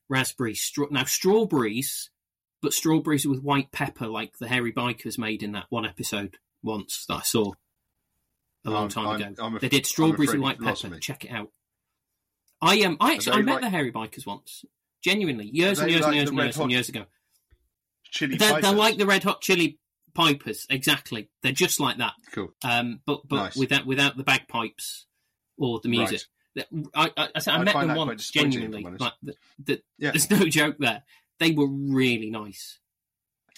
raspberries. Straw- now, strawberries, but strawberries with white pepper, like the hairy bikers made in that one episode once that I saw a long I'm- time I'm- ago. I'm af- they did strawberries with white pepper. me. Check it out. I am. I actually I met like- the hairy bikers once. Genuinely, years and years like and years and years and years ago. Chili They're, they're like the Red Hot Chili Pipers, exactly. They're just like that, Cool. um, but but Nice. without without the bagpipes or the music. That- I, I, I, I met them once, genuinely. Like, the, the, Yeah. There's no joke there. They were really nice.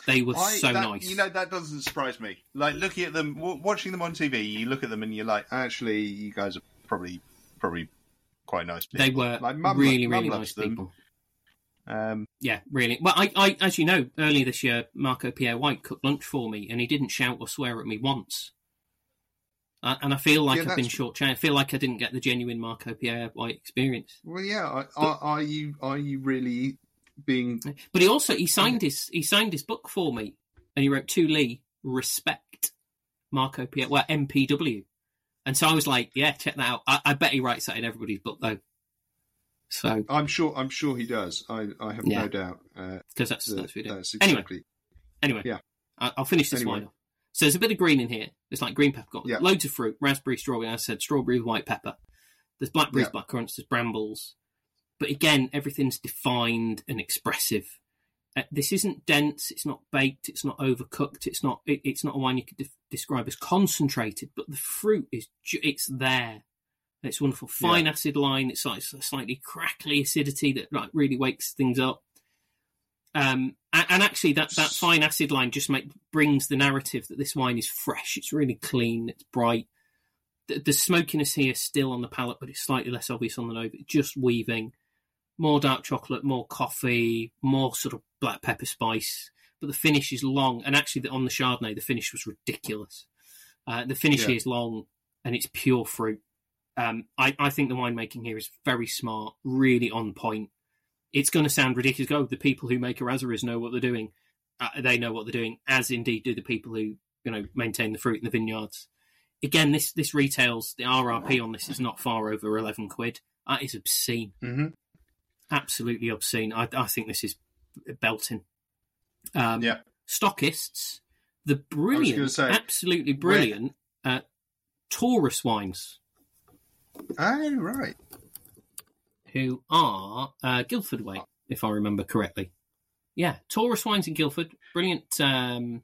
They were I- so that- nice. You know that doesn't surprise me. Like looking at them, w- watching them on TV, you look at them and you're like, actually, you guys are probably probably quite nice. People. they were like Mum, really, Mum really nice them. people. Um, Yeah, really. Well, I, I, as you know, earlier this year, Marco Pierre White cooked lunch for me, and he didn't shout or swear at me once. Uh, and I feel like Yeah, I've been that's- short. I feel like I didn't get the genuine Marco Pierre White experience. well, yeah. Are, are, are you are you really being? But he also he signed his he signed his book for me, and he wrote to Lee respect Marco Pierre well MPW, and so I was like, yeah, check that out. I, I bet he writes that in everybody's book though. So I'm sure. I'm sure he does. I, I have Yeah. no doubt. Uh, because that's that- that's video. that's Anyway, exactly. Anyway, Yeah. I- I'll finish this Anyway. wine off. So there's a bit of green in here. It's like green peppercorn. Yeah. Loads of fruit, raspberry, strawberry. I said, strawberry with white pepper. There's blackberries, Yeah. blackcurrants, there's brambles. But again, everything's defined and expressive. Uh, this isn't dense. It's not baked. It's not overcooked. It's not. It, it's not a wine you could def- describe as concentrated. But the fruit is. Ju- it's there. It's wonderful. Fine acid line. It's like a slightly crackly acidity that like really wakes things up. Um, and, and actually, that, that fine acid line just make, brings the narrative that this wine is fresh. It's really clean. It's bright. The, the smokiness here is still on the palate, but it's slightly less obvious on the nose. It's just weaving. More dark chocolate, more coffee, more sort of black pepper spice. But the finish is long, and actually, on the Chardonnay, the finish was ridiculous. Uh, the finish Yeah. here is long, and it's pure fruit. Um, I, I think the winemaking here is very smart, really on point. It's going to sound ridiculous. Oh, the people who make Errazuriz know what they're doing. Uh, they know what they're doing, as indeed do the people who you know maintain the fruit in the vineyards. Again, this this retails the RRP on this is not far over eleven quid. That is obscene, hmm absolutely obscene. I, I think this is belting. Um, Yeah. stockists, the brilliant, say, absolutely brilliant uh, Taurus wines. Oh right. who are uh, Guildford way, if I remember correctly. Yeah, Taurus Wines in Guildford, brilliant, um,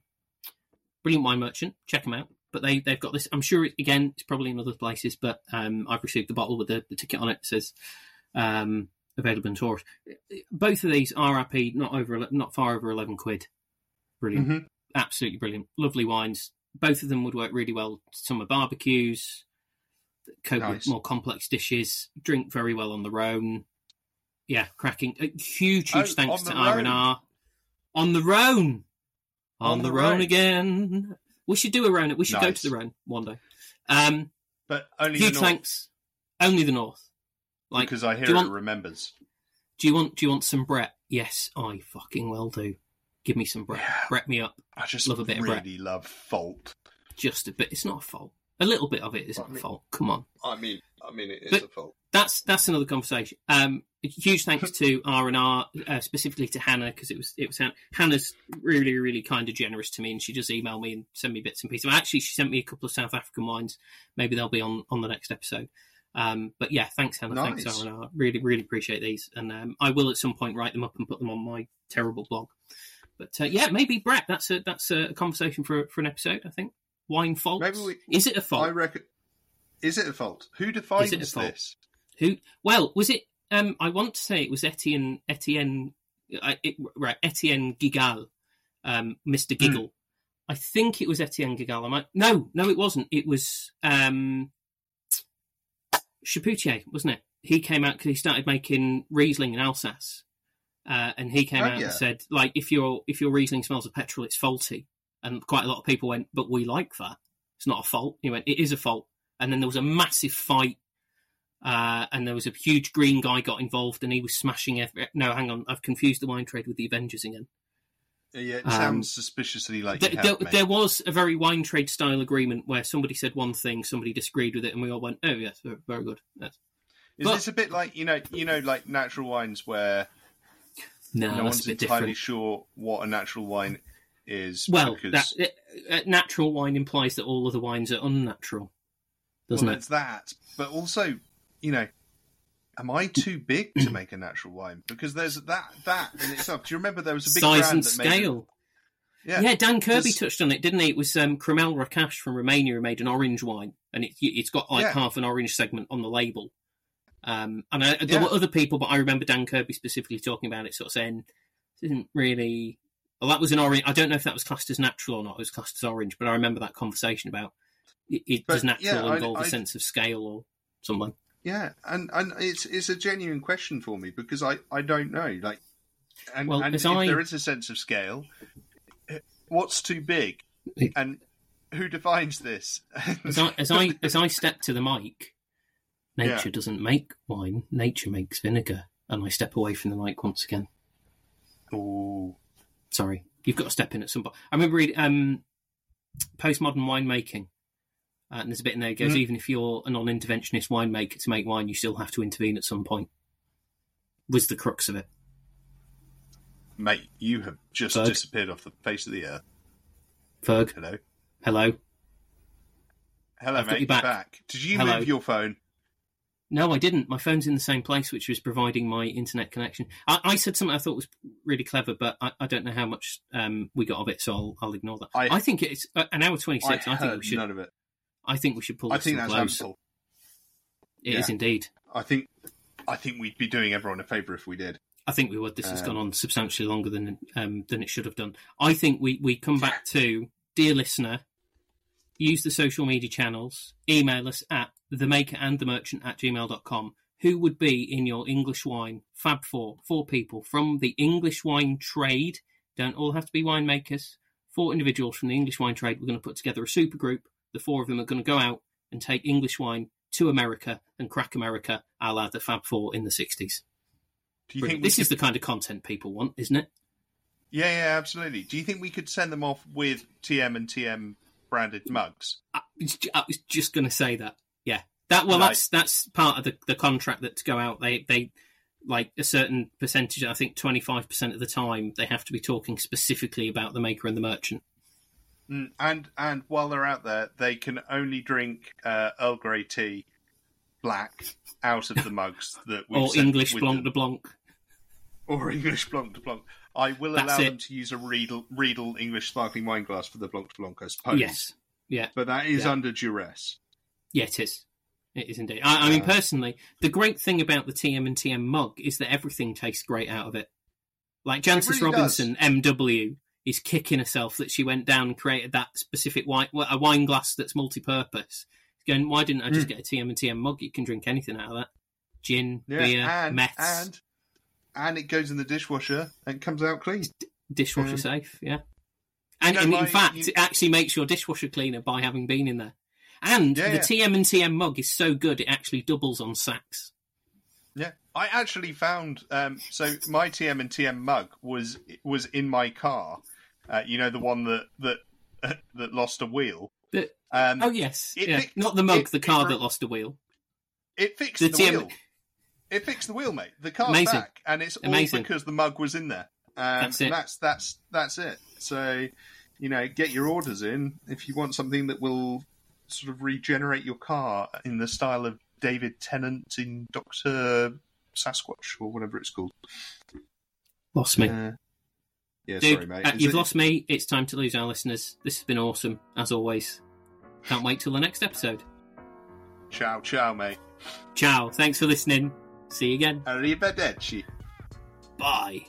brilliant wine merchant. Check them out. But they they've got this. I'm sure again it's probably in other places, but um, I've received the bottle with the, the ticket on it. it says um, available in Taurus. Both of these are RRP not over not far over eleven quid. Brilliant, hmm absolutely brilliant, lovely wines. Both of them would work really well. Summer barbecues, cope Nice. with more complex dishes, drink very well on their own. Yeah, cracking. A huge, huge Oh, thanks to R and R. On the Rhone, on, On the, the Rhone Rhone. again. We should do a Rhone. We should go to the Rhone one day. Um, But only huge the north, thanks. Only the north. Like, because I hear it want- remembers. do you want? Do you want some Brett? Yes, I fucking well do. Give me some Brett. Yeah. Brett me up. I just Love a bit of Brett. really love Fault. Just a bit. It's not a fault. A little bit of it isn't I mean- a fault. Come on. I mean, I mean, it is But- a fault. that's that's another conversation. Um, huge thanks to R and R, uh, specifically to Hannah because it was it was Hannah. Hannah's really really kind of generous to me, and she does email me and send me bits and pieces. Actually, she sent me a couple of South African wines. Maybe they'll be on on the next episode. Um, but yeah, thanks Hannah, thanks R and R. Really really appreciate these, and um, I will at some point write them up and put them on my terrible blog. But uh, yeah, maybe Brett. That's a that's a conversation for for an episode. I think. Wine fault? Maybe we- Is it a fault? I reckon. Is it a fault? Who defines Is it a fault? this? Who? Well, was it? Um, I want to say it was Etienne Etienne, uh, it, right? Etienne Guigal, um, Mister Giggle. I think it was Etienne Guigal. I might. No, no, it wasn't. It was um, Chapoutier, wasn't it? He came out because he started making Riesling in Alsace, uh, and he came Oh, out yeah. and said, like, if your if your Riesling smells of petrol, it's faulty. And quite a lot of people went, but we like that. It's not a fault. He went, it is a fault. And then there was a massive fight uh, and there was a huge green guy got involved, and he was smashing. Every... No, hang on, I've confused the wine trade with the Avengers again. Yeah, it Um, sounds suspiciously like There, you there, there was a very wine trade style agreement where somebody said one thing, somebody disagreed with it, and we all went, "Oh yes, very- very good." Yes. Is but- this a bit like you know, you know, like natural wines where No, no one's entirely different. sure what a natural wine is? Well, because that, uh, uh, natural wine implies that all other wines are unnatural, doesn't well, it? it's that, but also, you know, am I too big to make a natural wine? Because there's that that in itself. Do you remember there was a big Size brand and that made scale. Yeah, Yeah, Dan Kirby Does- touched on it, didn't he? It was um, Cramele Recaș from Romania who made an orange wine, and it, it's got like Yeah. half an orange segment on the label. Um, and I, there Yeah. were other people, but I remember Dan Kirby specifically talking about it, sort of saying this isn't really. Well, that was an orange. I don't know if that was classed as natural or not. It was classed as orange, but I remember that conversation about it, it does natural yeah, involve a I- sense of scale or something. Yeah, and and it's it's a genuine question for me because I I don't know like, and, Well, and if I- there is a sense of scale, what's too big, and who defines this? As I as I as I step to the mic, Yeah. nature doesn't make wine. Nature makes vinegar, and I step away from the mic once again. Ooh. Sorry, you've got to step in at some point. I remember reading um, postmodern winemaking, uh, and there's a bit in there that goes, Mhm. even if you're a non-interventionist winemaker to make wine, you still have to intervene at some point. Was the crux of it. Mate, you have just Ferg? disappeared off the face of the earth. Ferg, Hello. hello. Hello, I've mate. you back. back. Did you Hello. move your phone? No, I didn't. My phone's in the same place, which was providing my internet connection. I, I said something I thought was really clever, but I, I don't know how much um, we got of it, so I'll, I'll ignore that. I- I, think it's uh, an hour twenty six. I. Think we should. none of it. I think we should pull. I this think that's close. ample. It is Yeah. indeed. I think I think we'd be doing everyone a favour if we did. I think we would. This has Um, gone on substantially longer than um, than it should have done. I think we, we come back to dear listener, use the social media channels, email us at the maker and the merchant at gmail.com. Who would be in your English wine Fab Four? Four people from the English wine trade. Don't all have to be winemakers. Four individuals from the English wine trade. We're going to put together a super group. The four of them are going to go out and take English wine to America and crack America, a la the Fab Four in the 60s. Do you think this could, is the kind of content people want, isn't it? Yeah, yeah, absolutely. Do you think we could send them off with TM and TM branded mugs? I was ju- I was just going to say that. Yeah, that. Well, Right. that's that's part of the, the contract that to go out. They they like a certain percentage. I think twenty five percent of the time they have to be talking specifically about the maker and the merchant. Mm, and and while they're out there, they can only drink uh, Earl Grey tea, black, out of the mugs that we or English Blanc de Blanc. or English Blanc de Blanc. I will That's allow it. them to use a Riedel, Riedel English sparkling wine glass for the Blanc de Blanc, I suppose. Yes. Yeah. but that is Yeah. under duress. Yeah, it is. It is indeed. I, I mean, Uh, personally, the great thing about the TM and TM mug is that everything tastes great out of it. Like Jancis really Robinson, MW, is kicking herself that she went down and created that specific wine, a wine glass that's multi-purpose. Going, why didn't I just get a TM and TM mug? You can drink anything out of that. Gin, Yeah, beer, and meths, and and it goes in the dishwasher and comes out clean. dishwasher um, safe. Yeah. And, and in fact, you- it actually makes your dishwasher cleaner by having been in there. And Yeah, the yeah. TM and TM mug is so good it actually doubles on sacks. Yeah, I actually found um, so my TM and TM mug was was in my car. Uh, you know the one that that that lost a wheel. The- Um, Oh yes, It yeah. not the mug, it- the car it- that lost a wheel. It fixed The the, TM wheel. It fixed the wheel, mate. The car's Amazing. back, and it's all because the mug was in there. Um, That's it. and That's that's that's it. So, you know, get your orders in if you want something that will sort of regenerate your car in the style of David Tennant in Doctor Sasquatch or whatever it's called. Lost me. Uh, yeah, Dude, sorry, mate. uh, you've it- lost me. It's time to lose our listeners. This has been awesome, as always. Can't wait till the next episode. Ciao, ciao, mate. Ciao. Thanks for listening. See you again. Arrivederci. Bye.